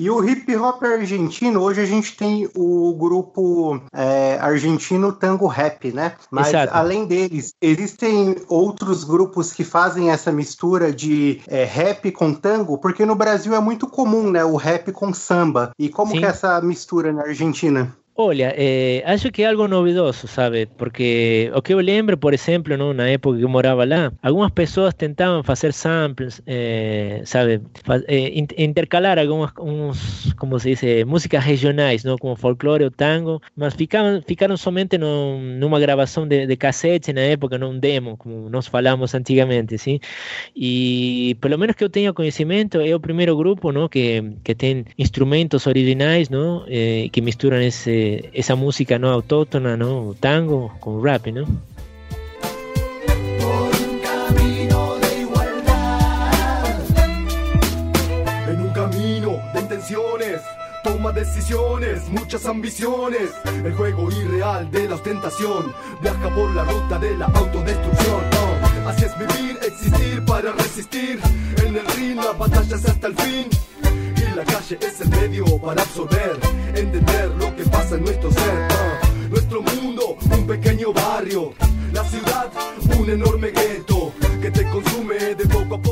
E o hip hop argentino, hoje a gente tem o grupo é, argentino Tango Rap, né? Mas Exato. além deles, existem outros grupos que fazem essa mistura de é, rap com tango, porque no Brasil é muito comum, né? O rap com samba. E como Sim. que é essa mistura na Argentina? Olha, eh, acho que é algo novedoso, sabe? Porque o que eu lembro, por exemplo, na época que eu morava lá, algumas pessoas tentavam fazer samples, eh, sabe? Eh, in- intercalar algumas, uns, como se diz, músicas regionais, não? Como folclore ou tango, mas ficavam, ficaram somente num, numa gravação de, de cassete na época, num demo, como nós falamos antigamente, sim? E pelo menos que eu tenha conhecimento, é o primeiro grupo, não? Que, que tem instrumentos originais, não? Eh, que misturam esse, esa música no autóctona, ¿no? Tango con rap, ¿no? toma decisiones, muchas ambiciones. El juego irreal de la ostentación viaja por la ruta de la autodestrucción. No, así es vivir, existir para resistir. En el ring la batalla es hasta el fin. La calle es el medio para absorber, entender lo que pasa en nuestro ser. Nuestro mundo, un pequeño barrio. La ciudad, un enorme gueto que te consume de poco a poco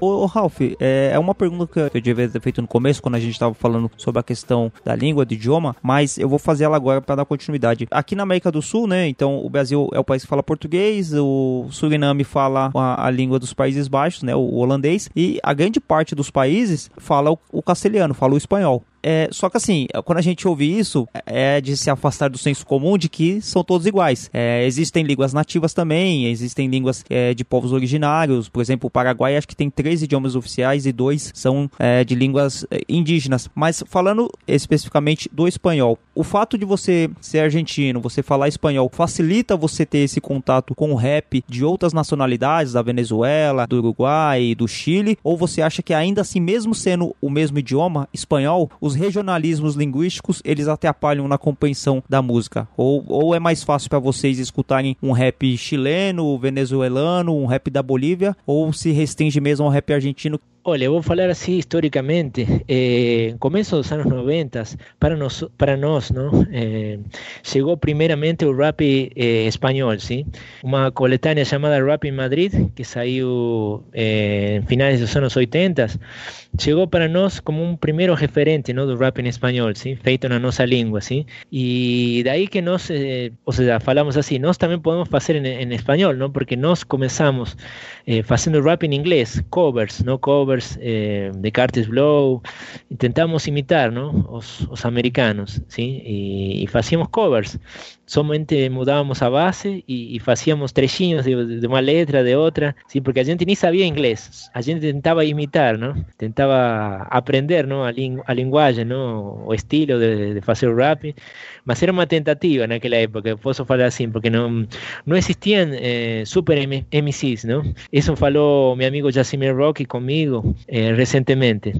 Ô, ô Ralph, é, é uma pergunta que eu devia ter feito no começo, quando a gente estava falando sobre a questão da língua, do idioma, mas eu vou fazer ela agora para dar continuidade. Aqui na América do Sul, né, então o Brasil é o país que fala português, o Suriname fala a, a língua dos Países Baixos, né, o holandês, e a grande parte dos países fala o, o castelhano, fala o espanhol. É, só que assim, quando a gente ouve isso, é de se afastar do senso comum de que são todos iguais. É, existem línguas nativas também, existem línguas é, de povos originários. Por exemplo, o Paraguai acho que tem três idiomas oficiais e dois são é, de línguas é, indígenas. Mas falando especificamente do espanhol, o fato de você ser argentino, você falar espanhol, facilita você ter esse contato com o rap de outras nacionalidades, da Venezuela, do Uruguai, do Chile? Ou você acha que ainda assim, mesmo sendo o mesmo idioma, espanhol, os regionalismos linguísticos eles atrapalham na compreensão da música? Ou, ou é mais fácil para vocês escutarem um rap chileno, venezuelano, um rap da Bolívia? Ou se restringe mesmo ao rap argentino? Olha, vou falar assim historicamente. Eh, começo dos anos 90, para nós, para nós não, eh, chegou primeiramente rap eh, espanhol, sim? Uma coletânea Rap em Madrid, que saiu eh, em finais dos anos 80, chegou para nós como um primeiro referente não, do rap em espanhol, sim? feito na nossa língua. Sim? E daí que nós, ou seja, falamos assim, nós também podemos fazer em, em espanhol, não? porque nós começamos fazendo rap em inglês, covers, não covers eh, de Cartes Blow, intentamos imitar ¿no? os, os americanos, ¿sí? y hacíamos covers. Somente mudábamos a base y, y hacíamos trechinhos de, de, uma letra, de outra, ¿sí? porque a gente nem sabia inglês. A gente tentava imitar, ¿no? tentava aprender ¿no? a, ling a linguagem, ¿no? o estilo de, de fazer rap, mas era uma tentativa naquela época, posso falar assim, porque não, não existiam eh, super MCs, não? Isso falou meu amigo Jasmine Rocky comigo eh, recentemente.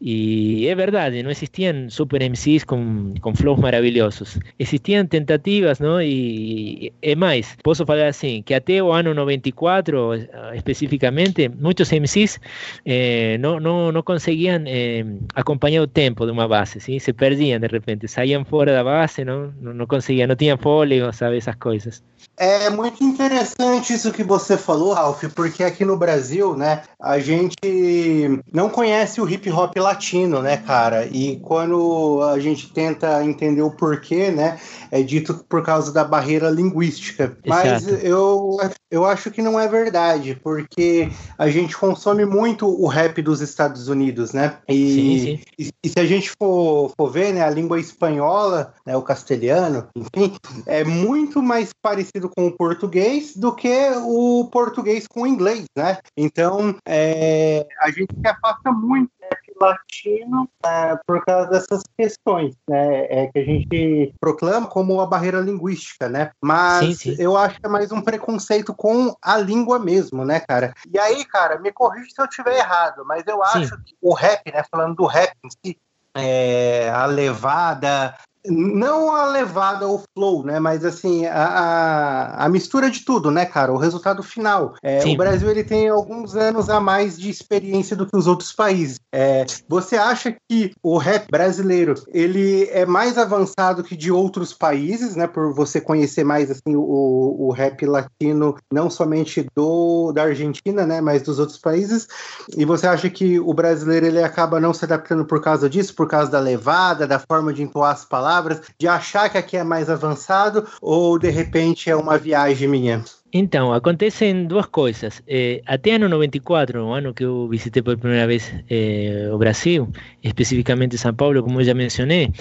E é verdade, não existiam super MCs com, com flows maravilhosos. Existiam tentativas, não? E é mais, posso falar assim, que até o ano 94, especificamente, muitos MCs eh, não, não, não conseguiam eh, acompanhar o tempo de uma base, ¿sí? se perdiam de repente, saíam fora da base, não, não, não conseguiam, não tinham fôlego, sabe, essas coisas. É muito interessante isso que você falou, Ralph, porque aqui no Brasil, né, a gente não conhece o hip hop latino, né, cara? E quando a gente tenta entender o porquê, né, é dito por causa da barreira linguística. Mas eu, eu acho que não é verdade, porque a gente consome muito o rap dos Estados Unidos, né? E, sim, sim. e, e se a gente for, for ver, né, a língua espanhola, né, o castelhano, enfim, é muito mais parecido com o português do que o português com o inglês, né? Então, é, a gente se afasta muito latino é, por causa dessas questões, né? É que a gente proclama como a barreira linguística, né? Mas sim, sim. eu acho que é mais um preconceito com a língua mesmo, né, cara? E aí, cara, me corrija se eu estiver errado, mas eu acho Sim. que o rap, né? Falando do rap em si, é, a levada, não a levada ou flow, né? Mas assim, a, a, a, mistura de tudo, né, cara? O resultado final. É, o Brasil ele tem alguns anos a mais de experiência do que os outros países. É, você acha que o rap brasileiro ele é mais avançado que de outros países, né? Por você conhecer mais assim o, o rap latino, não somente do da Argentina, né? Mas dos outros países. E você acha que o brasileiro ele acaba não se adaptando por causa disso, por causa da levada, da forma de entoar as palavras? De achar que aqui é mais avançado ou de repente é uma viagem minha? Então, acontecem duas coisas. Eh, até ano 94, o ano que eu visitei por primeira vez eh, o Brasil, especificamente São Paulo, como eu já mencionei,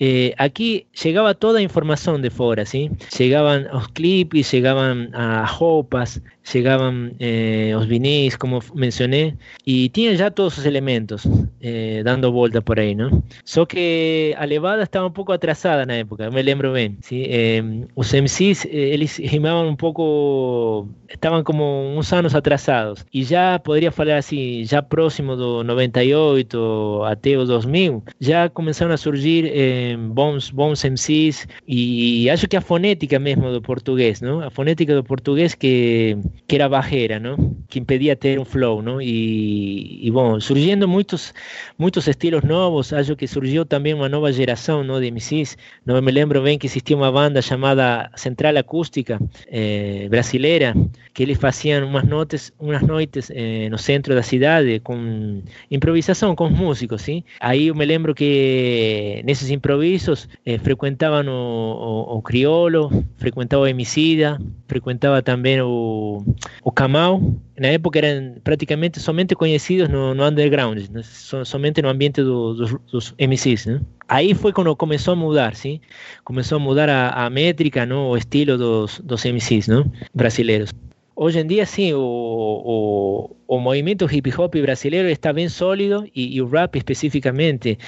eh, aqui chegava toda a informação de fora, sim? Chegavam os clipes, chegavam as roupas, chegavam eh, os vinis, como mencionei, e tinha já todos os elementos eh, dando volta por aí, não? Só que a levada estava um pouco atrasada na época, eu me lembro bem. Sim? Eh, os MCs, eh, eles rimavam um pouco, estavam como uns anos atrasados, e já poderia falar assim, já próximo do 98 até o 2000, já começaram a surgir eh, bons, bons MCs, e acho que a fonética mesmo do português, não? A fonética do português que, que era barreira, não? Que impedia ter um flow, não? E, bom, surgindo muitos, muitos estilos novos, acho que surgiu também uma nova geração, não? De MCs. Não me lembro bem que existia uma banda chamada Central Acústica eh, brasileira, que eles faziam umas noites, umas noites eh, no centro da cidade com improvisação com os músicos, sim? Aí eu me lembro que nesses improvisos eh, frequentavam o, o, o Criolo, frequentava o Emicida, frequentava também o, o Camau. Na época eram praticamente somente conhecidos no, no underground, né? So- somente no ambiente do, dos, dos MCs, né? Aí foi quando começou a mudar, sim? Começou a mudar a, a métrica, não? o estilo dos, dos MCs não? brasileiros. Hoje em dia, sim, o, o, o movimento hip hop brasileiro está bem sólido e, e o rap especificamente,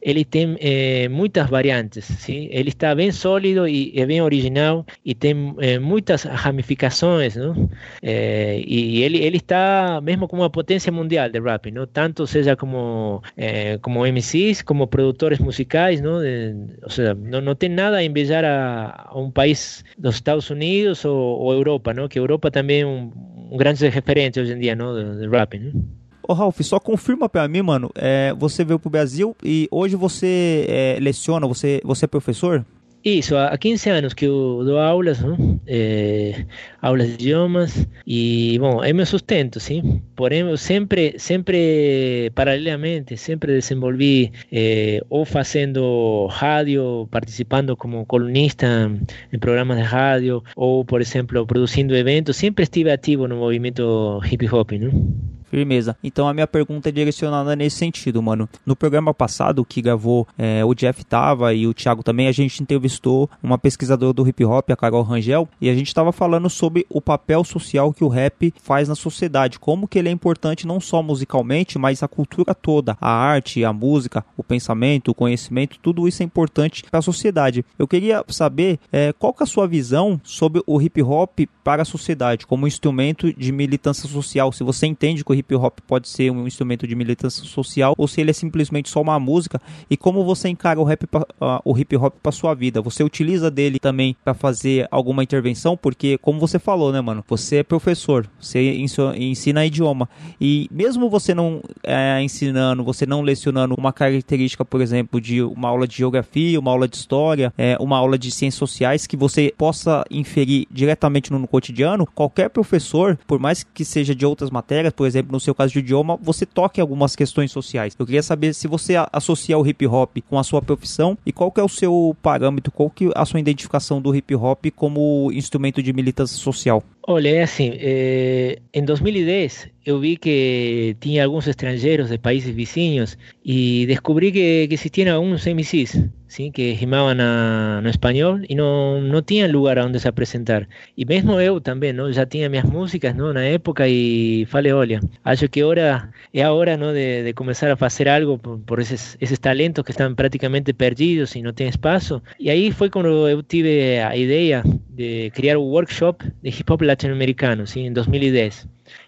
ele tem eh, muitas variantes, sim? Ele está bem sólido e é bem original e tem eh, muitas ramificações, não? Eh, e ele ele está mesmo como uma potência mundial de rap, não? Tanto seja como eh, como MCs, como produtores musicais, não? De, ou seja, não, não tem nada a invejar a, a um país dos Estados Unidos ou, ou Europa, não? Que a Europa também é um, grande referente hoje em dia, não? De, rap, né? Ô Ralf, só confirma pra mim, mano, é, você veio pro Brasil e hoje você é, leciona, você, você é professor? Isso, há 15 anos que eu dou aulas, não? Eh, aulas de idiomas e, bom, é meu sustento, sim. Porém, eu sempre, sempre, paralelamente, sempre desenvolvi eh, ou fazendo rádio, participando como colunista em programas de rádio, ou, por exemplo, produzindo eventos. Sempre estive ativo no movimento hip hop, não? Firmeza. Então a minha pergunta é direcionada nesse sentido, mano. No programa passado que gravou, é, o Jeff tava e o Thiago também, a gente entrevistou uma pesquisadora do hip hop, a Carol Rangel, e a gente tava falando sobre o papel social que o rap faz na sociedade, como que ele é importante não só musicalmente, mas a cultura toda, a arte, a música, o pensamento, o conhecimento, tudo isso é importante para a sociedade. Eu queria saber é, qual que é a sua visão sobre o hip hop para a sociedade, como instrumento de militância social, se você entende que o hip hop pode ser um instrumento de militância social ou se ele é simplesmente só uma música? E como você encara o rap uh, o hip hop para sua vida? Você utiliza dele também para fazer alguma intervenção? Porque como você falou né mano? Você é professor você ensina idioma. E mesmo você não é, ensinando você não lecionando uma característica por exemplo de uma aula de geografia uma aula de história é, uma aula de ciências sociais que você possa inferir diretamente no, no cotidiano qualquer professor por mais que seja de outras matérias por exemplo no seu caso de idioma, você toque algumas questões sociais. Eu queria saber se você associa o hip hop com a sua profissão e qual que é o seu parâmetro, qual que é a sua identificação do hip hop como instrumento de militância social. Olha, é assim, eh, em 2010 eu vi que tinha alguns estrangeiros de países vizinhos e descobri que, que existiam alguns MCs, que rimavam na, no espanhol e não, não tinham lugar onde se apresentar. E mesmo eu também, não, já tinha minhas músicas não, na época e falei, olha, acho que hora, é a hora de, de começar a fazer algo por, por esses, esses talentos que estão praticamente perdidos e não tem espaço. E aí foi quando eu tive a ideia de criar um workshop de hip hop latino-americano, sim, em 2010.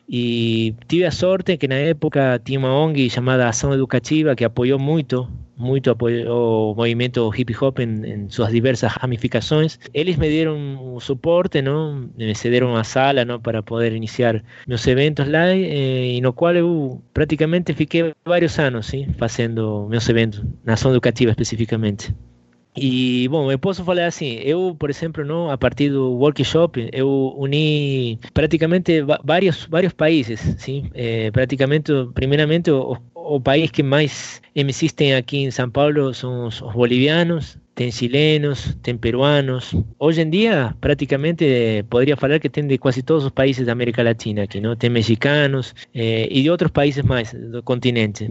E tive a sorte que na época tinha uma ONG chamada Ação Educativa que apoiou muito, muito apoiou o movimento hip hop em, em suas diversas ramificações. Eles me deram o suporte, não? me cederam a sala não? para poder iniciar meus eventos lá, eh, e no qual eu praticamente fiquei vários anos sim, fazendo meus eventos, na ação educativa especificamente. E, bom, eu posso falar assim, eu, por exemplo, não, a partir do workshop, eu uni praticamente vários, vários países, sim, é, praticamente, primeiramente, o, o país que mais MCs tem aqui em São Paulo são os, os bolivianos, tem chilenos, tem peruanos. Hoje em dia, praticamente, poderia falar que tem de quase todos os países da América Latina aqui, não? Tem mexicanos eh, e de outros países mais do continente.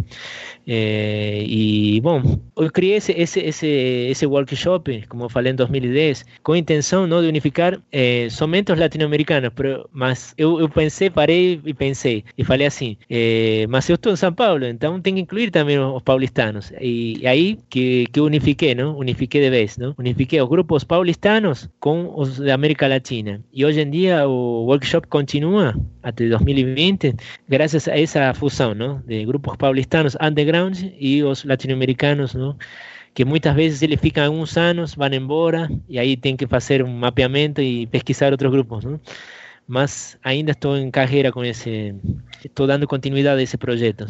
Eh, e, bom, eu criei esse, esse, esse, esse workshop, como eu falei em 2010, com a intenção não, de unificar eh, somente os latino-americanos, mas eu, eu pensei, parei e pensei, e falei assim, eh, mas eu estou em São Paulo, então tem que incluir também os paulistanos. E, aí que, que unifiquei, não? Unifiquei de vez, não? Unifiquei os grupos paulistanos com os da América Latina. E hoje em dia o workshop continua até 2020, graças a essa fusão, não? De grupos paulistanos underground e os latino-americanos, não? que muitas vezes eles ficam alguns anos, vão embora e aí tem que fazer um mapeamento e pesquisar outros grupos, não? Mas ainda estou em carreira com esse, estou dando continuidade a esse projeto.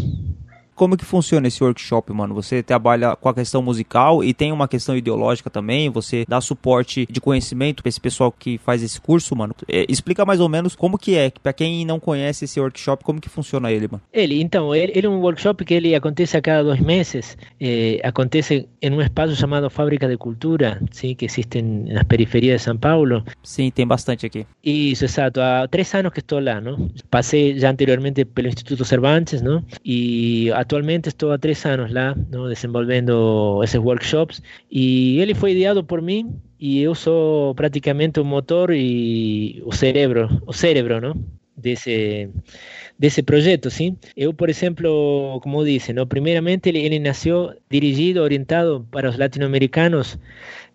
Como que funciona esse workshop, mano? Você trabalha com a questão musical e tem uma questão ideológica também? Você dá suporte de conhecimento para esse pessoal que faz esse curso, mano? É, explica mais ou menos como que é, para quem não conhece esse workshop, como que funciona ele, mano? Ele, então, ele, ele é um workshop que ele acontece a cada dois meses. eh, acontece em um espaço chamado Fábrica de Cultura, sim, que existe nas periferias de São Paulo. Sim, tem bastante aqui. Isso, exato. Há três anos que estou lá, não? Passei já anteriormente pelo Instituto Cervantes, não? E atualmente estou há três anos lá, não? Desenvolvendo esses workshops. E ele foi ideado por mim e eu sou praticamente o motor e o cérebro, o cérebro, não? Desse desse projeto, sim. Eu, por exemplo, como disse, não? primeiramente ele, ele nasceu dirigido, orientado para os latino-americanos,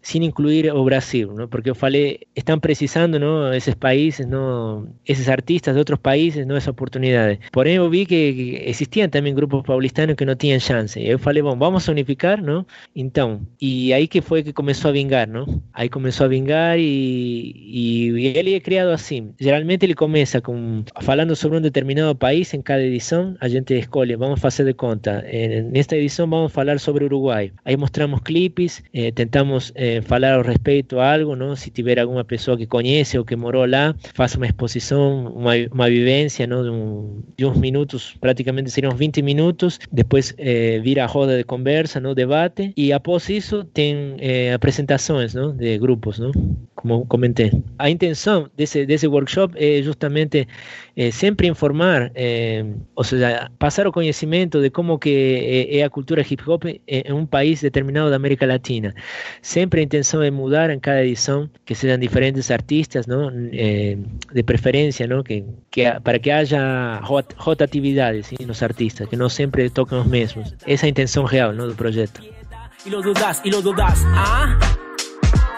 sin incluir o Brasil, ¿no? Porque eu falei, están precisando, ¿no? Esses países, ¿no? Esses artistas de outros países, ¿no? Essa oportunidade. Porém, eu vi que, que existiam também grupos paulistanos que não tinham chance. Eu falei, bom, vamos a unificar, ¿no? Então, e aí que foi que começou a vingar, ¿no? Aí começou a vingar e, e ele é criado assim. Geralmente ele começa com falando sobre um determinado país em cada edição, a gente escolhe, vamos fazer de conta. Eh, nesta edição vamos falar sobre Uruguai. Aí mostramos clipes, eh, tentamos eh, falar ao respeito a algo, não? Se tiver alguma pessoa que conhece ou que morou lá, faça uma exposição, uma, uma vivência, não? De, um, de uns minutos, praticamente seriam 20 minutos. Depois eh, vira a roda de conversa, não? Debate. E após isso tem eh, apresentações, não? De grupos, não? Como comentei. A intenção desse desse workshop é justamente eh, sempre informar, eh, ou seja, passar o conhecimento de como que é, é a cultura hip hop em um país determinado da América Latina. Sempre a intenção é mudar em cada edição, que sejam diferentes artistas, não? Eh, de preferência, não? Que, que para que haja rot rotatividade sim, nos artistas, que não sempre toquem os mesmos. Essa é a intenção real não, do projeto. y lo dudas, y lo dudas, ¿ah?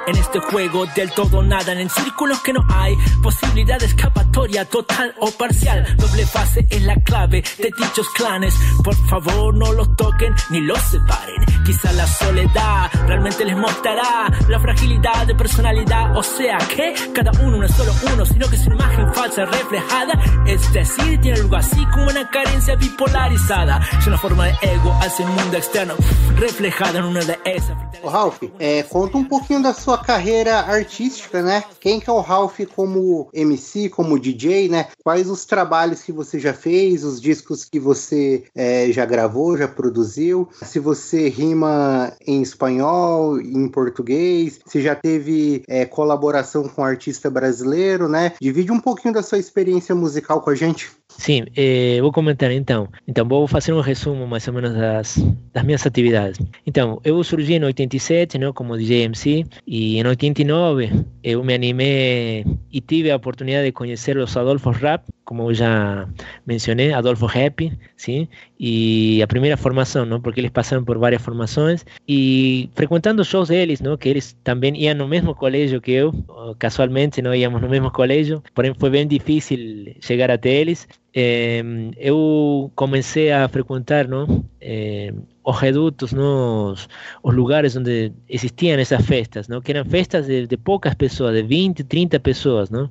En este juego del todo nada, en círculos que no hay posibilidad de escapatoria total o parcial. Doble fase es la clave de dichos clanes. Por favor, no los toquen ni los separen. Quizá la soledad realmente les mostrará la fragilidad de personalidad. O sea que cada uno no es solo uno, sino que es una imagen falsa reflejada. Es decir, tiene algo así como una carencia bipolarizada. Es una forma de ego hacia el mundo externo, reflejada en una de esas. Ô, Ralph, é, conta um pouquinho carreira artística, né? Quem que é o Ralph como MC, como DJ, né? Quais os trabalhos que você já fez, os discos que você é, já gravou, já produziu? Se você rima em espanhol, em português, se já teve é, colaboração com artista brasileiro, né? Divide um pouquinho da sua experiência musical com a gente. Sim, eh, vou comentar então. Então, vou fazer um resumo mais ou menos das, das minhas atividades. Então, eu surgi em 87, né, como DJ MC, e em 89 eu me animei e tive a oportunidade de conhecer os Adolfos Rap, como eu já mencionei, Adolfo Happy, sim, e a primeira formação, não, porque eles passaram por várias formações, e frequentando shows deles, não, que eles também iam no mesmo colégio que eu, casualmente, não íamos no mesmo colégio, porém foi bem difícil chegar até eles, eu comecei a frequentar não, os redutos, os, lugares onde existiam essas festas, não, que eram festas de, de, pessoas, de 20, 30 pessoas não,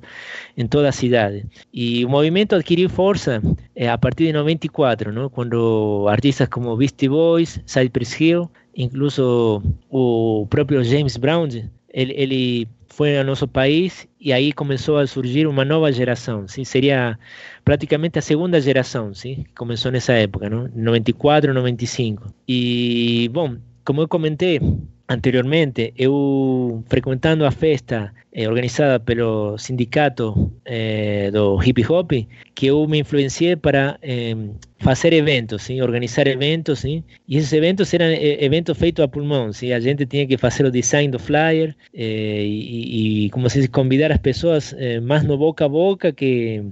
em toda a cidade. E o movimento adquiriu força eh, a partir de 94, não, quando artistas como Beastie Boys, Cypress Hill, incluso o próprio James Brown, ele, ele foi ao nosso país e aí começou a surgir uma nova geração, sim? seria praticamente a segunda geração, sim? que começou nessa época, não? 94, 95. E, bom, como eu comentei, anteriormente, eu frequentando a festa eh, organizada pelo sindicato eh, do hip hop, que eu me influenciei para eh, fazer eventos, sim, organizar eventos, sim, e esses eventos eram eh, eventos feitos a pulmão, sim, a gente tinha que fazer o design do flyer eh, e, e, como se diz, convidar as pessoas eh, mais no boca a boca que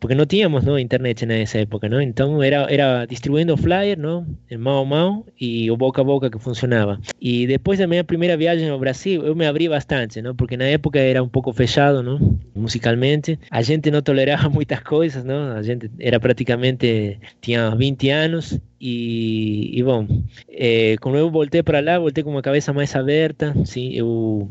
porque não tínhamos não internet nessa época, não? Então era era distribuindo o flyer, não, mão a mão e o boca a boca que funcionava. E depois da minha primeira viagem ao Brasil, eu me abri bastante, não? Porque na época era um pouco fechado, não? Musicalmente, a gente não tolerava [LAUGHS] muitas coisas, não? A gente era praticamente tinha 20 anos e, e bom, eh, quando eu voltei para lá, voltei com uma cabeça mais aberta, sim, eu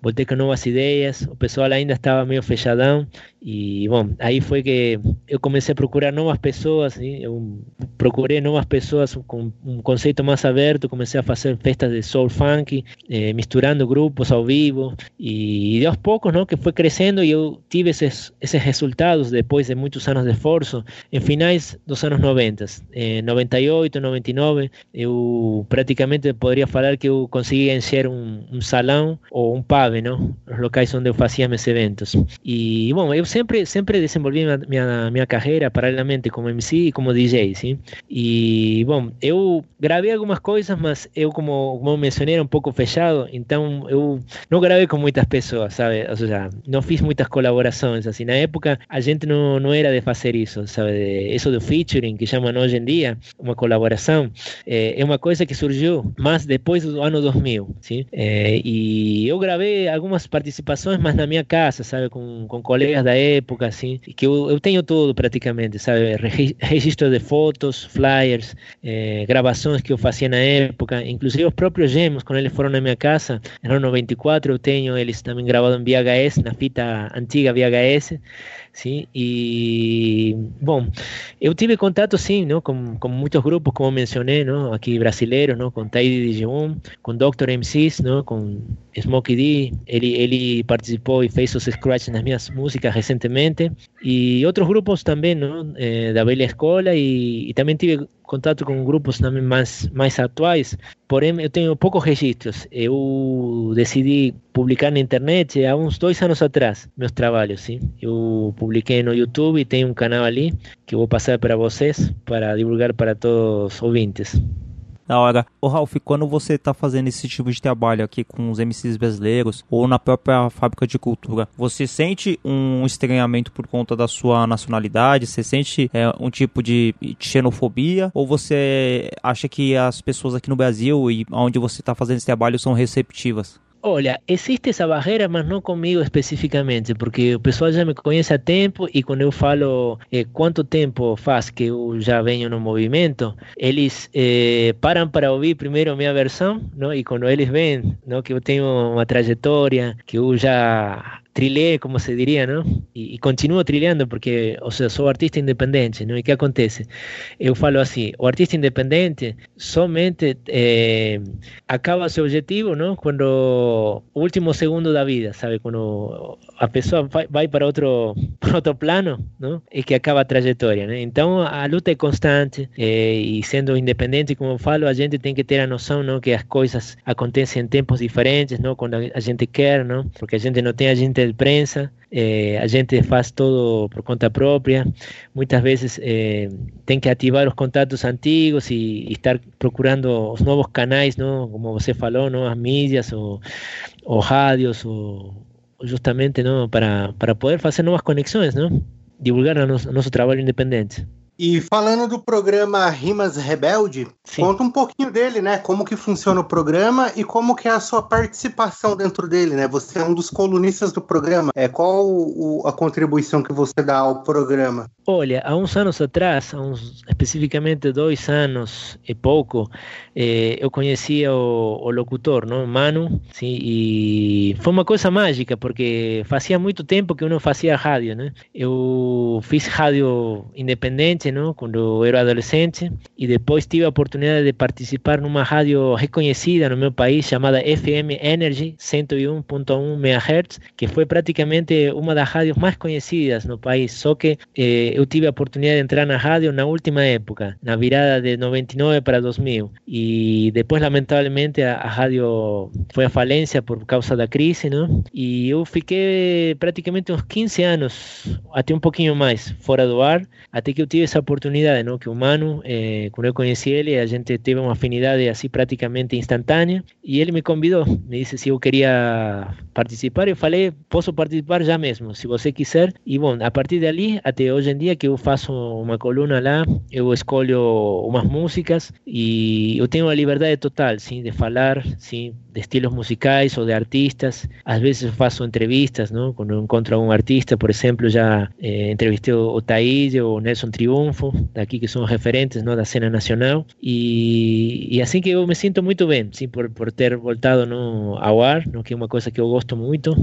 voltei com novas ideias, o pessoal ainda estava meio fechadão e bom, aí foi que eu comecei a procurar novas pessoas, eu procurei novas pessoas com um conceito mais aberto, comecei a fazer festas de soul funk, eh, misturando grupos ao vivo e de aos poucos, não, que foi crescendo e eu tive esses, esses resultados depois de muitos anos de esforço em finais dos anos 90, eh, 98 99, eu praticamente poderia falar que eu consegui encher um, um salão ou um pub, não? Os locais onde eu fazia meus eventos. E, bom, eu sempre, sempre desenvolvi minha, minha, minha carreira paralelamente como MC e como DJ, sim? E, bom, eu gravei algumas coisas, mas eu, como, como mencionei, era um pouco fechado, então eu não gravei com muitas pessoas, sabe? Ou seja, não fiz muitas colaborações, assim. Na época, a gente não, não era de fazer isso, sabe? De, isso do featuring, que chamam hoje em dia, uma colaboração, é, é uma coisa que surgiu mais depois do ano 2000, sim? É, e eu gravei algumas participações, mas na minha casa, sabe? Com, com colegas da época, assim, que eu, eu tenho tudo praticamente, sabe? Registro de fotos, flyers, eh, gravações que eu fazia na época, inclusive os próprios gemos, quando eles foram na minha casa, em 94, eu tenho eles também gravados em VHS, na fita antiga VHS, sim, e, bom, eu tive contato, sim, não, com, com muitos grupos, como mencionei, não, aqui brasileiros, não, com Tidy Digimon, com Dr. MCs, não, com Smokey D, ele, ele participou e fez os scratches nas minhas músicas recentemente, e outros grupos também, não, eh, da velha escola, e, e também tive contato com grupos também mais, mais atuais, porém eu tenho poucos registros. Eu decidi publicar na internet há uns dois anos atrás meus trabalhos, sim. Eu publiquei no YouTube e tem um canal ali que eu vou passar para vocês para divulgar para todos os ouvintes. Da hora. Ô Ralf, quando você tá fazendo esse tipo de trabalho aqui com os MCs brasileiros ou na própria fábrica de cultura, você sente um estranhamento por conta da sua nacionalidade? Você sente é, um tipo de xenofobia? Ou você acha que as pessoas aqui no Brasil e onde você tá fazendo esse trabalho são receptivas? Olha, existe essa barreira, mas não comigo especificamente, porque o pessoal já me conhece há tempo e quando eu falo eh, quanto tempo faz que eu já venho no movimento, eles eh, param para ouvir primeiro minha versão, não? e quando eles veem não, que eu tenho uma trajetória, que eu já trilhei, como se diria, não? E, e, continuo trilhando porque, ou seja, sou artista independente, não? E que acontece? Eu falo assim, o artista independente somente eh, acaba seu objetivo, não? Quando o último segundo da vida, sabe? Quando a pessoa vai, para outro para outro plano, não? E que acaba a trajetória, né? Então a luta é constante eh, e sendo independente, como eu falo, a gente tem que ter a noção, não? Que as coisas acontecem em tempos diferentes, não? Quando a gente quer, não? Porque a gente não tem a gente de prensa, eh, a gente faz todo por conta própria, muitas vezes eh, tem que ativar os contatos antigos e, e, estar procurando os novos canais, não? como você falou, não? as mídias ou, ou rádios, ou, justamente não? Para, para poder fazer novas conexões, não? divulgar o nosso, nosso trabalho independente. E falando do programa Rimas Rebelde, Sim. conta um pouquinho dele, né? Como que funciona o programa e como que é a sua participação dentro dele, né? Você é um dos colunistas do programa. É qual o, a contribuição que você dá ao programa? Olha, há uns anos atrás, há uns, especificamente dois anos e pouco, eh, eu conhecia o, o, locutor, não, Manu, sim, e foi uma coisa mágica porque fazia muito tempo que eu não fazia rádio, né? Eu fiz rádio independente ¿no? Eu era adolescente e depois tive a oportunidade de participar numa rádio reconhecida no meu país chamada FM Energy 101.1 MHz, que foi praticamente uma das rádios mais conhecidas no país. Só que eh, eu tive a oportunidade de entrar na rádio na última época, na virada de 99 para 2000. E depois, lamentavelmente, a, rádio foi à falência por causa da crise, não? E eu fiquei praticamente uns 15 anos, até um pouquinho mais, fora do ar, até que eu tive essa oportunidade, não? Que o Manu, eh, quando eu conheci ele, a gente teve uma afinidade assim praticamente instantânea, e ele me convidou, me disse se eu queria participar, eu falei, posso participar já mesmo, se você quiser. E bom, a partir dali, até hoje em dia que eu faço uma coluna lá, eu escolho umas músicas e eu tenho a liberdade total, sim, de falar, sim, de estilos musicais ou de artistas. Às vezes eu faço entrevistas, não? Quando eu encontro algum artista, por exemplo, já eh, entrevistei o Taíde ou o Nelson Triunfo, daqui que são referentes não, da cena nacional. E, e assim que eu me sinto muito bem, sim, por, por ter voltado no, ao ar, não? que é uma coisa que eu gosto muito.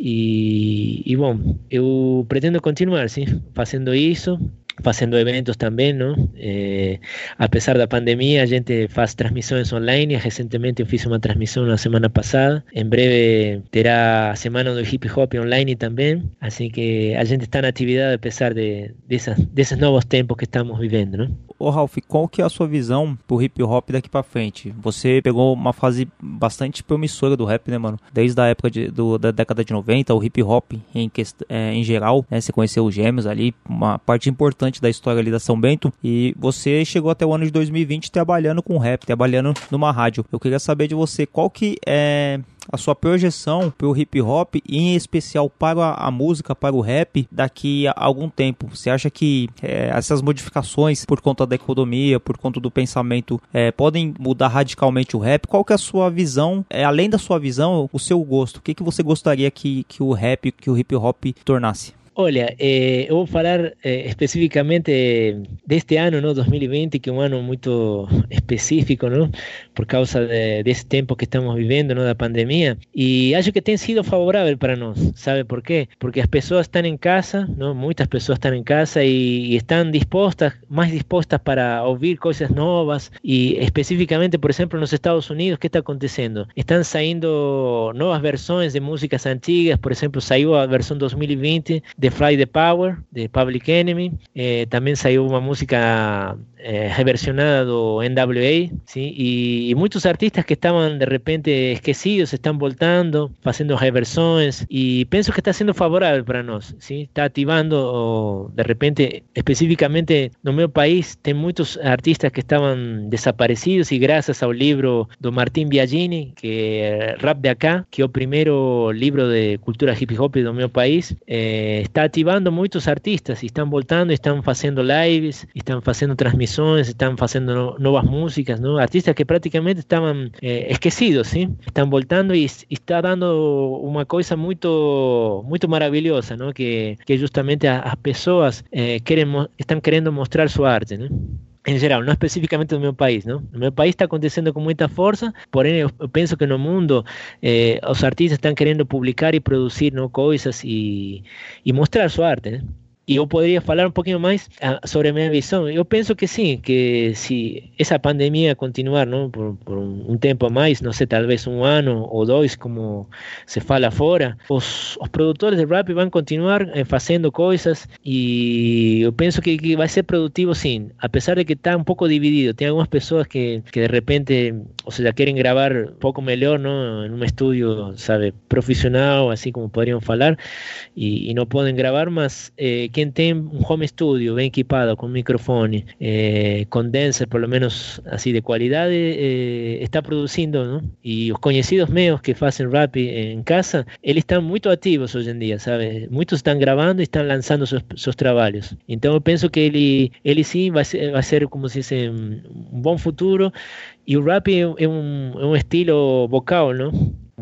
E, e bom, eu pretendo continuar, sim, fazendo isso fazendo eventos também, não? Eh, apesar da pandemia, a gente faz transmissões online. Recentemente eu fiz uma transmissão na semana passada. Em breve terá semana do hip hop online também. Assim que a gente está na atividade apesar de, dessas, desses novos tempos que estamos vivendo, não? Ô Ralph, qual que é a sua visão pro hip hop daqui para frente? Você pegou uma fase bastante promissora do rap, né, mano? Desde a época de, do, da década de 90, o hip hop em, é, em geral, né? Você conheceu os gêmeos ali, uma parte importante da história ali da São Bento, e você chegou até o ano de 2020 trabalhando com rap, trabalhando numa rádio. Eu queria saber de você qual que é a sua projeção para o hip hop, em especial para a música, para o rap, daqui a algum tempo? Você acha que é, essas modificações, por conta da economia, por conta do pensamento, é, podem mudar radicalmente o rap? Qual que é a sua visão, é, além da sua visão, o seu gosto? O que, que você gostaria que, que o rap, que o hip hop tornasse? Olha, eh, eu vou falar eh, especificamente deste ano, não, 2020, que é um ano muito específico, não, por causa de, desse tempo que estamos vivendo, não, da pandemia, e acho que tem sido favorável para nós, sabe por quê? Porque as pessoas estão em casa, não, muitas pessoas estão em casa e, e estão dispostas, mais dispostas para ouvir coisas novas, e especificamente, por exemplo, nos Estados Unidos, que está acontecendo? Estão saindo novas versões de músicas antigas, por exemplo, saiu a versão 2020 de Fly the Power, de Public Enemy. Eh, também saiu uma música eh, reversionada do NWA, ¿sí? E, e, muitos artistas que estavam de repente esquecidos estão voltando, fazendo reversões, e penso que está sendo favorável para nós, ¿sí? Está ativando, de repente, especificamente no meu país, tem muitos artistas que estavam desaparecidos, e graças ao livro do Martin Biagini, que é Rap de Acá, que é o primeiro livro de cultura hip hop do meu país, eh, está ativando muitos artistas e estão voltando, estão fazendo lives, estão fazendo transmissões, estão fazendo no, novas músicas, não? artistas que praticamente estavam eh, esquecidos, sim? estão voltando e, e, está dando uma coisa muito muito maravilhosa, não? que que justamente as pessoas eh, querem estão querendo mostrar sua arte, né? Em geral, não especificamente no meu país, não? No meu país está acontecendo com muita força, porém eu, penso que no mundo eh, os artistas estão querendo publicar e produzir não, coisas e, e mostrar sua arte, né? E eu poderia falar um pouquinho mais sobre a minha visão. Eu penso que sim, que se essa pandemia continuar não, por, por um tempo a mais, não sei, talvez um ano ou dois, como se fala fora, os, os produtores de rap vão continuar eh, fazendo coisas e eu penso que, que vai ser produtivo sim, apesar de que está um pouco dividido. Tem algumas pessoas que, que de repente, ou seja, querem gravar um pouco melhor, não, em um estúdio, sabe, profissional, assim como poderiam falar, e, e não podem gravar, mas eh, quem tem um home studio bem equipado com microfone, eh, condenser por lo menos assim de qualidade, eh, está produzindo? E os conhecidos meus que fazem rap em casa, eles estão muito ativos hoje em dia, sabe? Muitos estão gravando e estão lançando seus, trabalhos. Então eu penso que ele, ele sim vai ser, vai ser como se diz, um bom futuro. E o rap é, um, é um estilo vocal, não?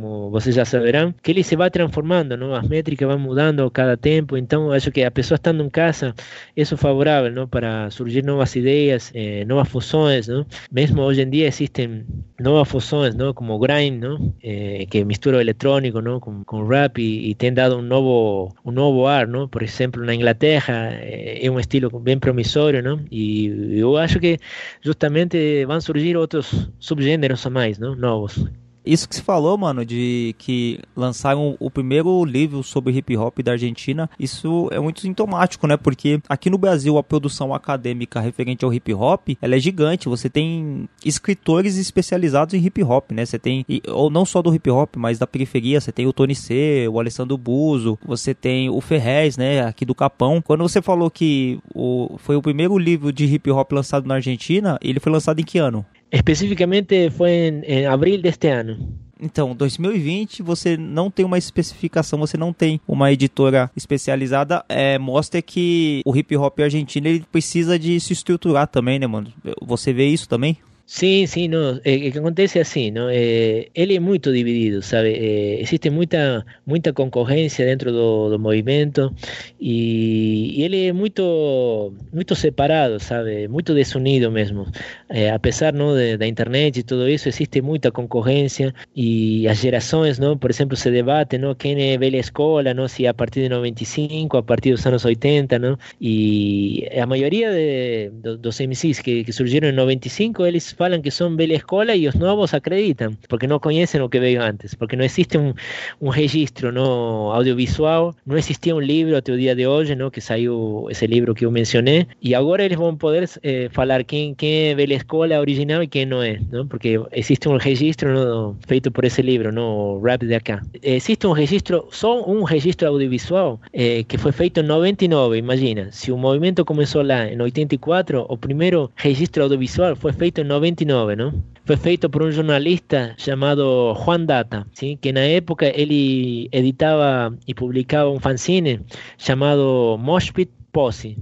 Como vocês já saberão, que ele se vai transformando, não? As métricas vão mudando a cada tempo, então acho que a pessoa estando em casa, isso é favorável, não? Para surgir novas ideias, eh, novas fusões, não? Mesmo hoje em dia existem novas fusões, não? Como grime, não? Eh, que mistura o eletrônico, não? Com, com rap e, e tem dado um novo um novo ar, não? Por exemplo, na Inglaterra eh, é um estilo bem promissório, não? E eu acho que justamente vão surgir outros subgêneros a mais, não? Novos. Isso que se falou, mano, de que lançaram o primeiro livro sobre hip hop da Argentina, isso é muito sintomático, né? Porque aqui no Brasil a produção acadêmica referente ao hip hop, ela é gigante. Você tem escritores especializados em hip hop, né? Você tem, ou não só do hip hop, mas da periferia, você tem o Tony C, o Alessandro Buzo, você tem o Ferrez, né? Aqui do Capão. Quando você falou que o, foi o primeiro livro de hip hop lançado na Argentina, ele foi lançado em que ano? Específicamente foi em, em abril deste ano. Então, 2020 você não tem uma especificação, você não tem uma editora especializada, é, mostra que o hip hop argentino ele precisa de se estruturar também, né, mano? Você vê isso também? Sim, sim, não. É, é que acontece assim, não? É, ele é muito dividido, sabe? É, existe muita muita concorrência dentro do, do movimento e, e ele é muito muito separado, sabe? Muito desunido mesmo. É, apesar não de, da internet e tudo isso, existe muita concorrência e as gerações, não? Por exemplo, se debate, não? Quem é velha escola, não? Se a partir de 95, a partir dos anos 80, não? E a maioria de, do- dos MCs que, que surgiram em 95, eles falam que são velha escola e os novos acreditam, porque não conhecem o que veio antes, porque não existe um, um registro no audiovisual, não existia um livro até o de hoje, não, que saiu esse livro que eu mencionei, e agora eles vão poder eh, falar quem, quem é escola original e quem não é, não? porque existe um registro feito por esse livro, no o rap de acá. Existe um registro, só um registro audiovisual eh, que foi feito em 99, imagina, se o movimento começou lá em 84, o primeiro registro audiovisual foi feito em 99, não? Foi feito por um jornalista chamado Juan Data, ¿sí? que na época ele editava e publicava um fanzine chamado Moshpit Posse,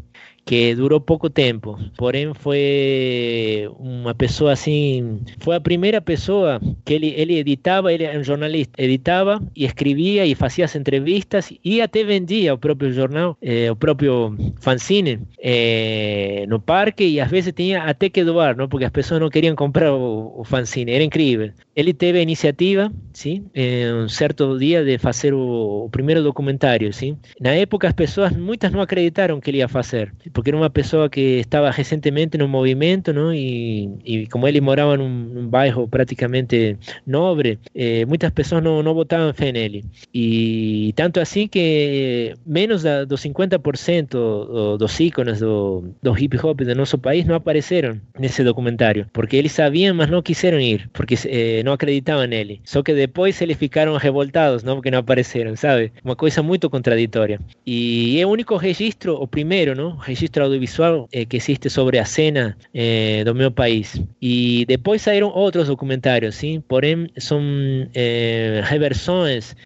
que durou pouco tempo, porém foi uma pessoa assim, foi a primeira pessoa que ele, ele editava, ele era um jornalista, editava e escrevia e fazia as entrevistas e até vendia o próprio jornal, eh, o próprio fanzine eh, no parque e às vezes tinha até que doar, não? porque as pessoas não queriam comprar o, fanzine, era incrível. Ele teve a iniciativa, sim, em um certo dia de fazer o, o primeiro documentário, sim. Na época as pessoas, muitas não acreditaram que ele ia fazer, porque era uma pessoa que estava recentemente no movimento, não? E, e como ele morava num, num bairro praticamente nobre, eh, muitas pessoas não, não botavam fé nele. E tanto assim que menos da, dos 50% do- dos ícones do, do hip hop do nosso país não apareceram nesse documentário, porque eles sabiam, mas não quiseram ir, porque eh, não acreditavam nele. Só que depois eles ficaram revoltados, não, porque não apareceram, sabe? Uma coisa muito contraditória. E é o único registro, o primeiro, não? Registro audiovisual eh, que existe sobre a cena eh, do meu país. E depois saíram outros documentários, sim? Porém, são eh, reversões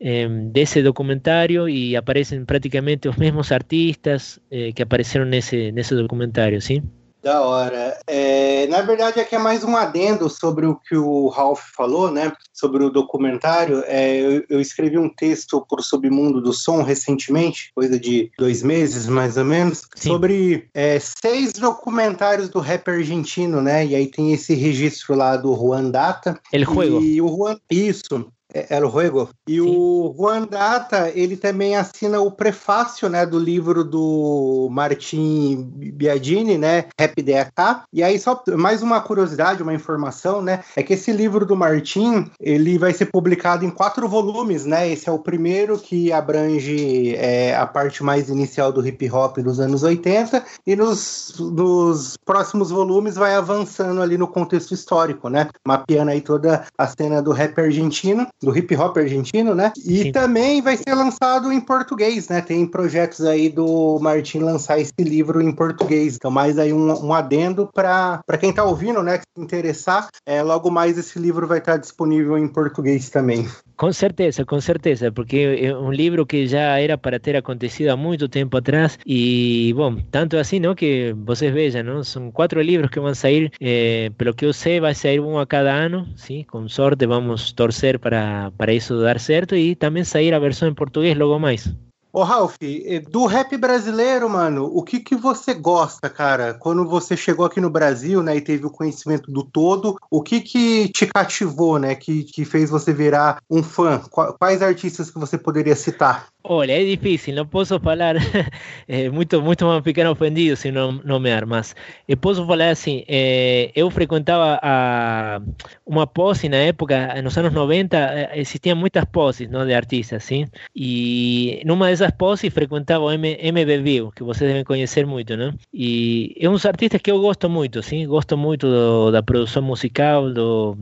desse documentário e aparecem praticamente os mesmos artistas eh, que apareceram nesse, nesse documentário, sim? Da hora. É, na verdade, aqui é mais um adendo sobre o que o Ralph falou, né? Sobre o documentário. É, eu, eu escrevi um texto para o Submundo do Som recentemente, coisa de dois meses mais ou menos, sobre é, seis documentários do rap argentino, né? E aí tem esse registro lá do Juan Data. El Juego. E o Juan, isso. É, Era o Juego. E o Juan Data, ele também assina o prefácio, né, do livro do Martin Biagini, né, Rap DAK. E aí só mais uma curiosidade, uma informação, né, é que esse livro do Martin, ele vai ser publicado em quatro volumes, né? Esse é o primeiro que abrange é, a parte mais inicial do hip hop dos anos 80 e nos, nos próximos volumes vai avançando ali no contexto histórico, né? Mapeando aí toda a cena do rap argentino, do hip hop argentino, né? E Sim. também vai ser lançado em português, né? Tem projetos aí do Martin lançar esse livro em português. Então, mais aí um, um adendo para quem tá ouvindo, né? Que se interessar, é, logo mais esse livro vai estar disponível em português também. Com certeza, com certeza, porque é um livro que já era para ter acontecido há muito tempo atrás e, bom, tanto assim, não, que vocês vejam, não, são quatro livros que vão sair, eh, pelo que eu sei, vai sair um a cada ano, sim, com sorte vamos torcer para, para isso dar certo e também sair a versão em português logo mais. Ô, Ralph, eh, do rap brasileiro, mano, o que que você gosta, cara? Quando você chegou aqui no Brasil, né, e teve o conhecimento do todo, o que que te cativou, né, que, que fez você virar um fã? Qua- Quais artistas que você poderia citar? Olha, é difícil, não posso falar, é [LAUGHS] muito, muito vão ficar ofendidos se não nomear, mas eu posso falar assim, eh, eu frequentava a, uma pose na época, nos anos 90, eh, existiam muitas poses não, de artistas, sim? E numa dessas poses frequentava o M, que vocês devem conhecer muito, né? E é uns artistas que eu gosto muito, sim? Gosto muito do, da produção musical, do,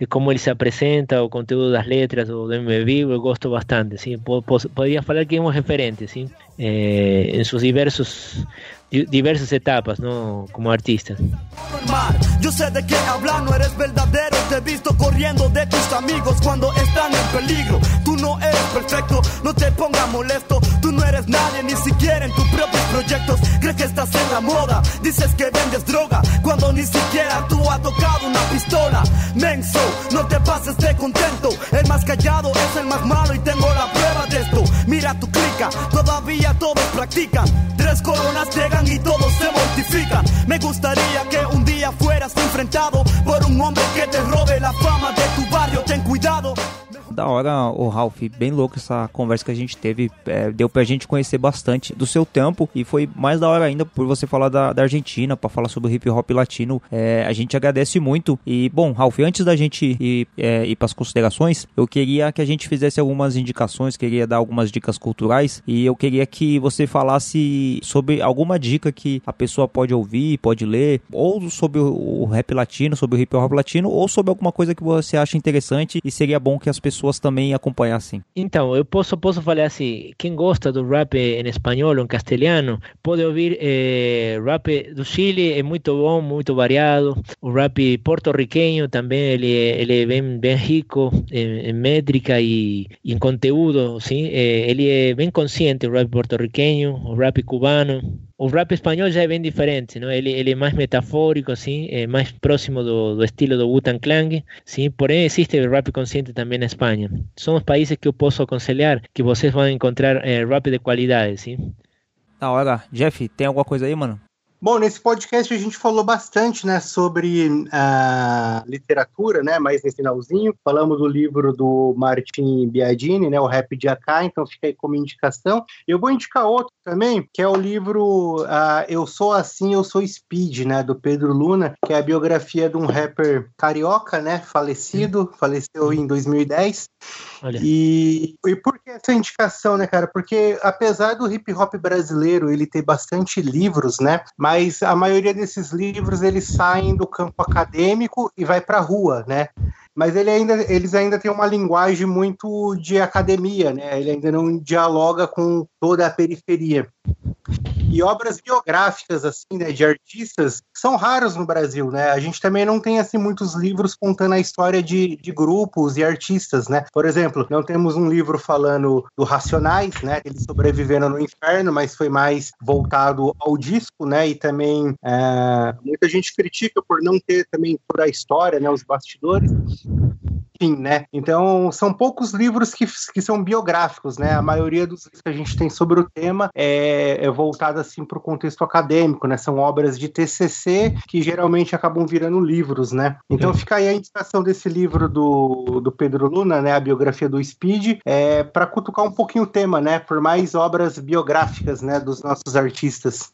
de como ele se apresenta, o conteúdo das letras do, do eu gosto bastante, sim? Po- pos- Podría falar que é um referente, sim? Eh, en sus diversos di- diversas etapas, ¿no? Como artista. normal. Yo sé de qué hablar, no eres verdadero. Te he visto corriendo de tus amigos cuando están en peligro. Tú no eres perfecto, no te pongas molesto. Tú no eres nadie, ni siquiera en tus propios proyectos. Crees que estás en la moda, dices que vendes droga cuando ni siquiera tú has tocado una pistola. Menso, no te pases de contento. El más callado es el más malo y tengo la prueba de esto. Mira tu clica, todavía todos practican. Tres coronas llegan y todos se mortifican. Me gustaría que un día fueras enfrentado por un hombre que te robe la fama de tu barrio. Ten cuidado. Da hora, o Ralph, bem louco essa conversa que a gente teve. É, deu pra gente conhecer bastante do seu tempo e foi mais da hora ainda por você falar da, da Argentina, pra falar sobre o hip hop latino. É, a gente agradece muito. E, bom, Ralph, antes da gente ir, é, ir pras considerações, eu queria que a gente fizesse algumas indicações, queria dar algumas dicas culturais e eu queria que você falasse sobre alguma dica que a pessoa pode ouvir, pode ler, ou sobre o, o rap latino, sobre o hip hop latino, ou sobre alguma coisa que você acha interessante e seria bom que as pessoas também acompanhassem. Então, eu posso, posso falar assim, quem gosta do rap em espanhol ou em castelhano, pode ouvir eh, rap do Chile, é muito bom, muito variado. O rap porto-riquenho também, ele, é- ele é bem, bem rico em, em métrica e, e em conteúdo, sim? Eh, ele é bem consciente, o rap porto-riquenho, o rap cubano. O rap espanhol já é bem diferente, não? Ele, ele é mais metafórico, sim, é mais próximo do, do estilo do Wu-Tang Clan, sim. Porém existe o rap consciente também na Espanha. São os países que eu posso aconselhar que vocês vão encontrar eh, rap de qualidade, sim. Da hora. Jeff, tem alguma coisa aí, mano? Bom, nesse podcast a gente falou bastante, né, sobre a literatura, né, mais nesse finalzinho. Falamos do livro do Martin Biagini, né, o Rap de Acá, então fica aí como indicação. Eu vou indicar outro também, que é o livro ah, Eu Sou Assim, Eu Sou Speed, né, do Pedro Luna, que é a biografia de um rapper carioca, né, falecido, faleceu em 2010. Olha. E, e por que essa indicação, né, cara? Porque apesar do hip hop brasileiro ele ter bastante livros, né? Mas a maioria desses livros eles saem do campo acadêmico e vai para a rua, né? Mas ele ainda, eles ainda têm uma linguagem muito de academia, né? Ele ainda não dialoga com toda a periferia. E obras biográficas assim, né, de artistas são raros no Brasil, né? A gente também não tem assim muitos livros contando a história de, de grupos e artistas, né? Por exemplo, não temos um livro falando do Racionais, né? Eles sobreviveram no inferno, mas foi mais voltado ao disco, né? E também é, muita gente critica por não ter também toda a história, né? Os bastidores enfim, né? Então, são poucos livros que, que são biográficos, né? A maioria dos livros que a gente tem sobre o tema é, é voltada, assim, para o contexto acadêmico, né? São obras de TCC que geralmente acabam virando livros, né? Então, fica aí a indicação desse livro do, do Pedro Luna, né? A biografia do Speed, é, para cutucar um pouquinho o tema, né? Por mais obras biográficas, né? Dos nossos artistas.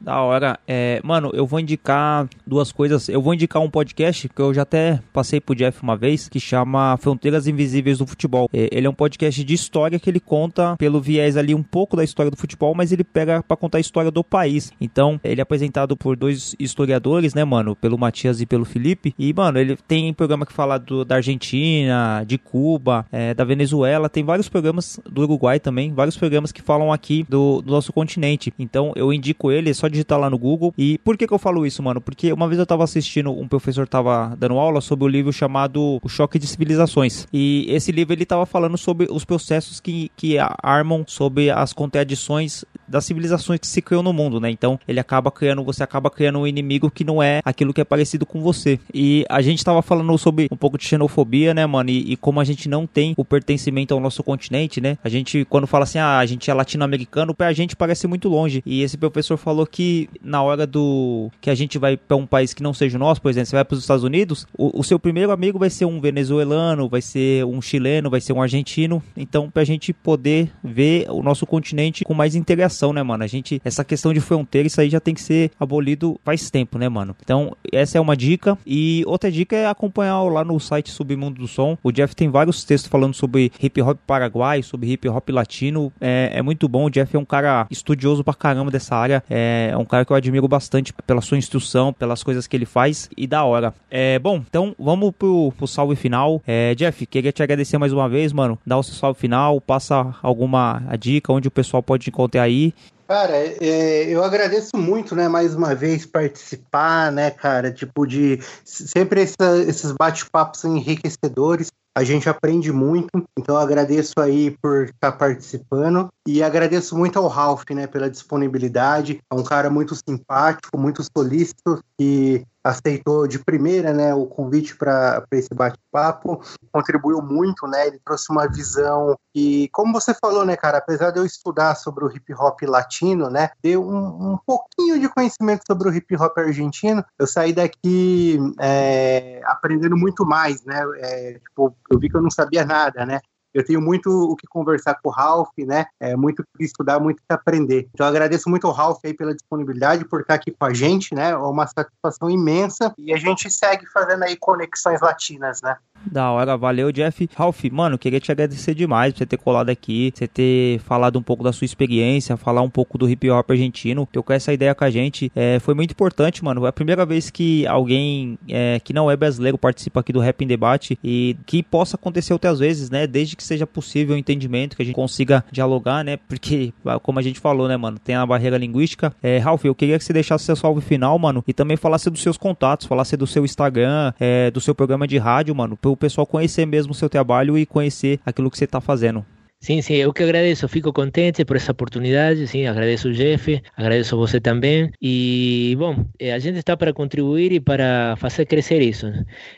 Da hora. É, mano, eu vou indicar duas coisas. Eu vou indicar um podcast que eu já até passei pro Jeff uma vez, que chama Fronteiras Invisíveis do Futebol. É, ele é um podcast de história que ele conta pelo viés ali um pouco da história do futebol, mas ele pega pra contar a história do país. Então, ele é apresentado por dois historiadores, né, mano? Pelo Matias e pelo Felipe. E, mano, ele tem programa que fala do, da Argentina, de Cuba, é, da Venezuela. Tem vários programas do Uruguai também, vários programas que falam aqui do, do nosso continente. Então, eu indico ele, só só digitar lá no Google. E por que que eu falo isso, mano? Porque uma vez eu tava assistindo, um professor tava dando aula sobre o livro chamado O Choque de Civilizações. E esse livro ele tava falando sobre os processos que, que armam sobre as contradições das civilizações que se criam no mundo, né? Então, ele acaba criando, você acaba criando um inimigo que não é aquilo que é parecido com você. E a gente tava falando sobre um pouco de xenofobia, né, mano? E, e como a gente não tem o pertencimento ao nosso continente, né? A gente, quando fala assim, ah, a gente é latino-americano, pra gente parece muito longe. E esse professor falou que na hora do que a gente vai para um país que não seja o nosso, por exemplo, você vai para os Estados Unidos, o, o, seu primeiro amigo vai ser um venezuelano, vai ser um chileno, vai ser um argentino. Então, pra gente poder ver o nosso continente com mais integração, né, mano? A gente, essa questão de fronteira, isso aí já tem que ser abolido faz tempo, né, mano? Então, essa é uma dica. E outra dica é acompanhar lá no site Submundo do Som. O Jeff tem vários textos falando sobre hip hop paraguai, sobre hip hop latino. É, é muito bom. O Jeff é um cara estudioso pra caramba dessa área. É, é um cara que eu admiro bastante pela sua instrução, pelas coisas que ele faz e da hora. É, bom, então vamos pro, pro salve final. É, Jeff, queria te agradecer mais uma vez, mano. Dá o seu salve final, passa alguma dica onde o pessoal pode te encontrar aí Cara, é, eu agradeço muito, né, mais uma vez participar, né, cara, tipo de sempre essa, esses bate-papos enriquecedores. A gente aprende muito, então agradeço aí por estar participando e agradeço muito ao Ralph, né, pela disponibilidade. É um cara muito simpático, muito solícito e aceitou de primeira, né, o convite para esse bate-papo. Contribuiu muito, né? Ele trouxe uma visão e, como você falou, né, cara, apesar de eu estudar sobre o hip hop latino, né, ter um, um pouquinho de conhecimento sobre o hip hop argentino, eu saí daqui é, aprendendo muito mais, né? É, tipo, eu vi que eu não sabia nada, né? Eu tenho muito o que conversar com o Ralph, né? É, muito o que estudar, muito o que aprender. Então, eu agradeço muito ao Ralph aí pela disponibilidade, por estar aqui com a gente, né? É uma satisfação imensa. E a gente segue fazendo aí conexões latinas, né? Da hora, valeu, Jeff. Ralph, mano, queria te agradecer demais por você ter colado aqui, você ter falado um pouco da sua experiência, falar um pouco do hip hop argentino, com essa ideia com a gente. É, foi muito importante, mano. É a primeira vez que alguém é, que não é brasileiro participa aqui do Rap em Debate e que possa acontecer outras vezes, né? Desde que seja possível o entendimento, que a gente consiga dialogar, né? Porque, como a gente falou, né, mano, tem a barreira linguística. É, Ralph, eu queria que você deixasse seu salve final, mano, e também falasse dos seus contatos, falasse do seu Instagram, é, do seu programa de rádio, mano, pro pessoal conhecer mesmo o seu trabalho e conhecer aquilo que você está fazendo. Sim, sim, eu que agradeço, fico contente por essa oportunidade, sim, agradeço o Jeff, agradeço você também. E, bom, eh, a gente está para contribuir e para fazer crescer isso,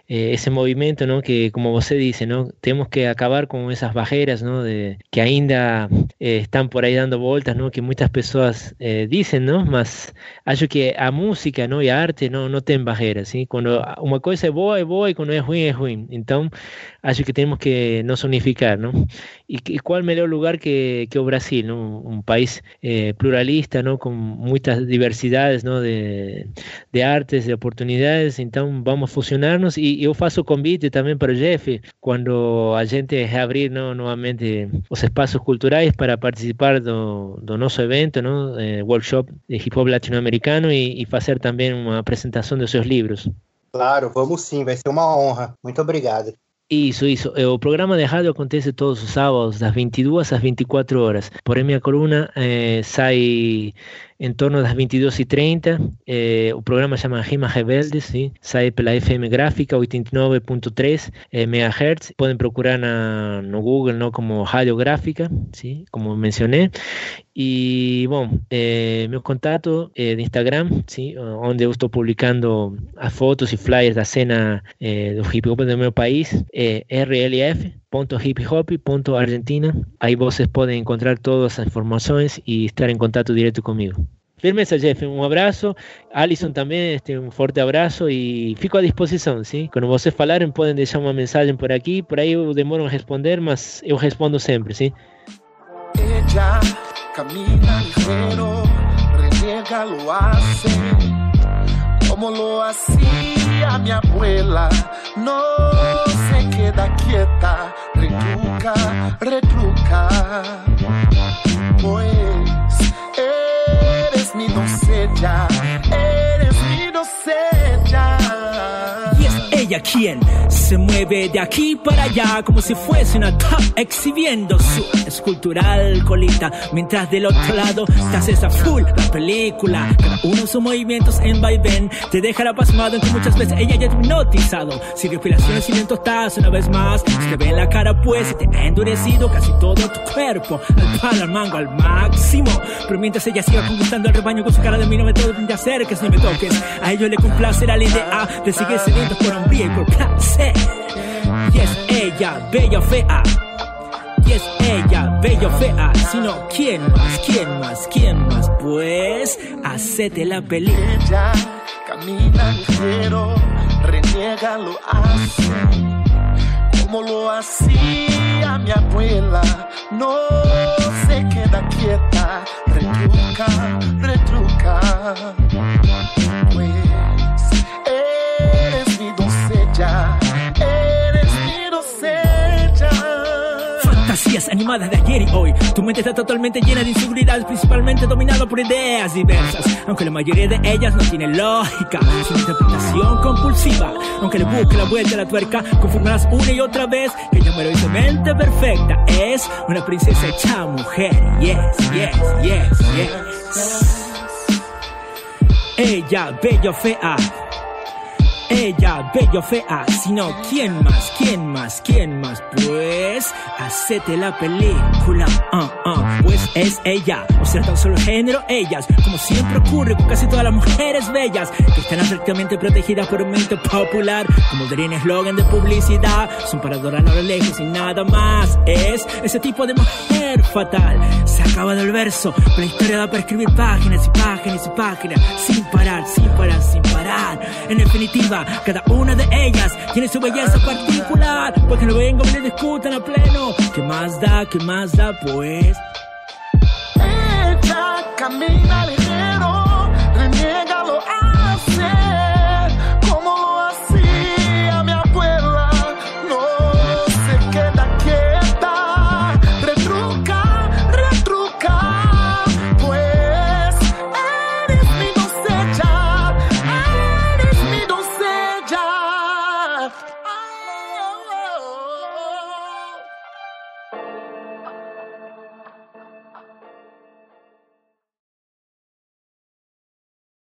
eh, esse movimento, não, que, como você disse, não, temos que acabar com essas barreiras, não, de, que ainda eh, estão por aí dando voltas, não, que muitas pessoas eh, dizem, não, mas acho que a música, não, e a arte não, não tem barreiras, sim, quando uma coisa é boa, é boa, e quando é ruim, é ruim. Então, acho que temos que nos unificar, não? E, e qual melhor lugar que, que o Brasil, ¿no? un país eh, pluralista, ¿no? con muchas diversidades ¿no? de, de, artes, de oportunidades, entonces vamos a fusionarnos y yo faço convite también para o Jeff, cuando a gente reabrir ¿no? nuevamente los espacios culturales para participar do nosso evento, ¿no? Eh, workshop de hip hop latino-americano y, y fazer também uma apresentação dos seus livros. Claro, vamos sim, vai ser uma honra. Muito obrigado. Isso, isso. O programa de rádio acontece todos os sábados, das 22 às 24 horas. Porém, minha coluna eh, sai em torno das 22h30. Eh, o programa chama Rimas Rebeldes, ¿sí? sai pela FM Gráfica 89.3 eh, MHz. Podem procurar na, no Google ¿no? como Rádio Gráfica, ¿sí? como mencionei. E, bom, eh, meu contato é de Instagram, ¿sí? onde eu estou publicando as fotos e flyers da cena eh, do hip hop do meu país, é rlf.hiphop.argentina. Aí vocês podem encontrar todas as informações e estar em contato direto comigo. Firmeza, Jeff, un abrazo. Alison también, este, un fuerte abrazo y fico a disposición, ¿sí? Cuando vocês falarem, podem deixar uma mensagem por aqui, por aí eu demoro a responder, mas eu respondo sempre, ¿sí? Ella camina ligero, reniega lo hace, como lo hacía mi abuela, no queda quieta, retruca, retruca, pues eres mi doncella, eres quien se mueve de aquí para allá como si fuese una top exhibiendo su escultural colita, mientras del otro lado te haces a full la película. Cada uno sus movimientos en vaivén te dejará pasmado en que muchas veces ella ya te hipnotizado. Si respiraciones y lento estás una vez más, se te ve en la cara pues te ha endurecido casi todo tu cuerpo, al palo, al mango, al máximo. Pero mientras ella siga conquistando el rebaño con su cara de mí, no me te acerques ni me toques. A ellos le complacerá la idea de seguir sedientos por hombría Y es ella, bella fea. Y es ella, bella fea. Sino, ¿quién más? ¿Quién más? ¿Quién más? Pues, hacete la película. Ella camina ligero, reniega lo hace como lo hacía mi abuela. No se queda quieta, retruca, retruca. Pues Fantasías animadas de ayer y hoy. Tu mente está totalmente llena de inseguridades, principalmente dominado por ideas diversas. Aunque la mayoría de ellas no tienen lógica, es una interpretación compulsiva. Aunque le busque la vuelta a la tuerca, confirmarás una y otra vez que ella mente perfecta. Es una princesa hecha mujer. Yes, yes, yes, yes. Ella, bella fea. Ella, bella o fea, sino quién más, quién más, quién más, pues hacete la película, ah, ah, pues es ella, o sea, tan solo género ellas, como siempre ocurre con casi todas las mujeres bellas, que están perfectamente protegidas por un mente popular, como un eslogan de publicidad, son para adorar a lo lejos y nada más, es ese tipo de mujer fatal, se acaba del verso, la historia da para escribir páginas y páginas y páginas, sin parar, sin parar, sin parar, en definitiva, cada una de ellas tiene su belleza particular, porque no vengo y le discutan a pleno. ¿Qué más da? ¿Qué más da? Pues. Ella camina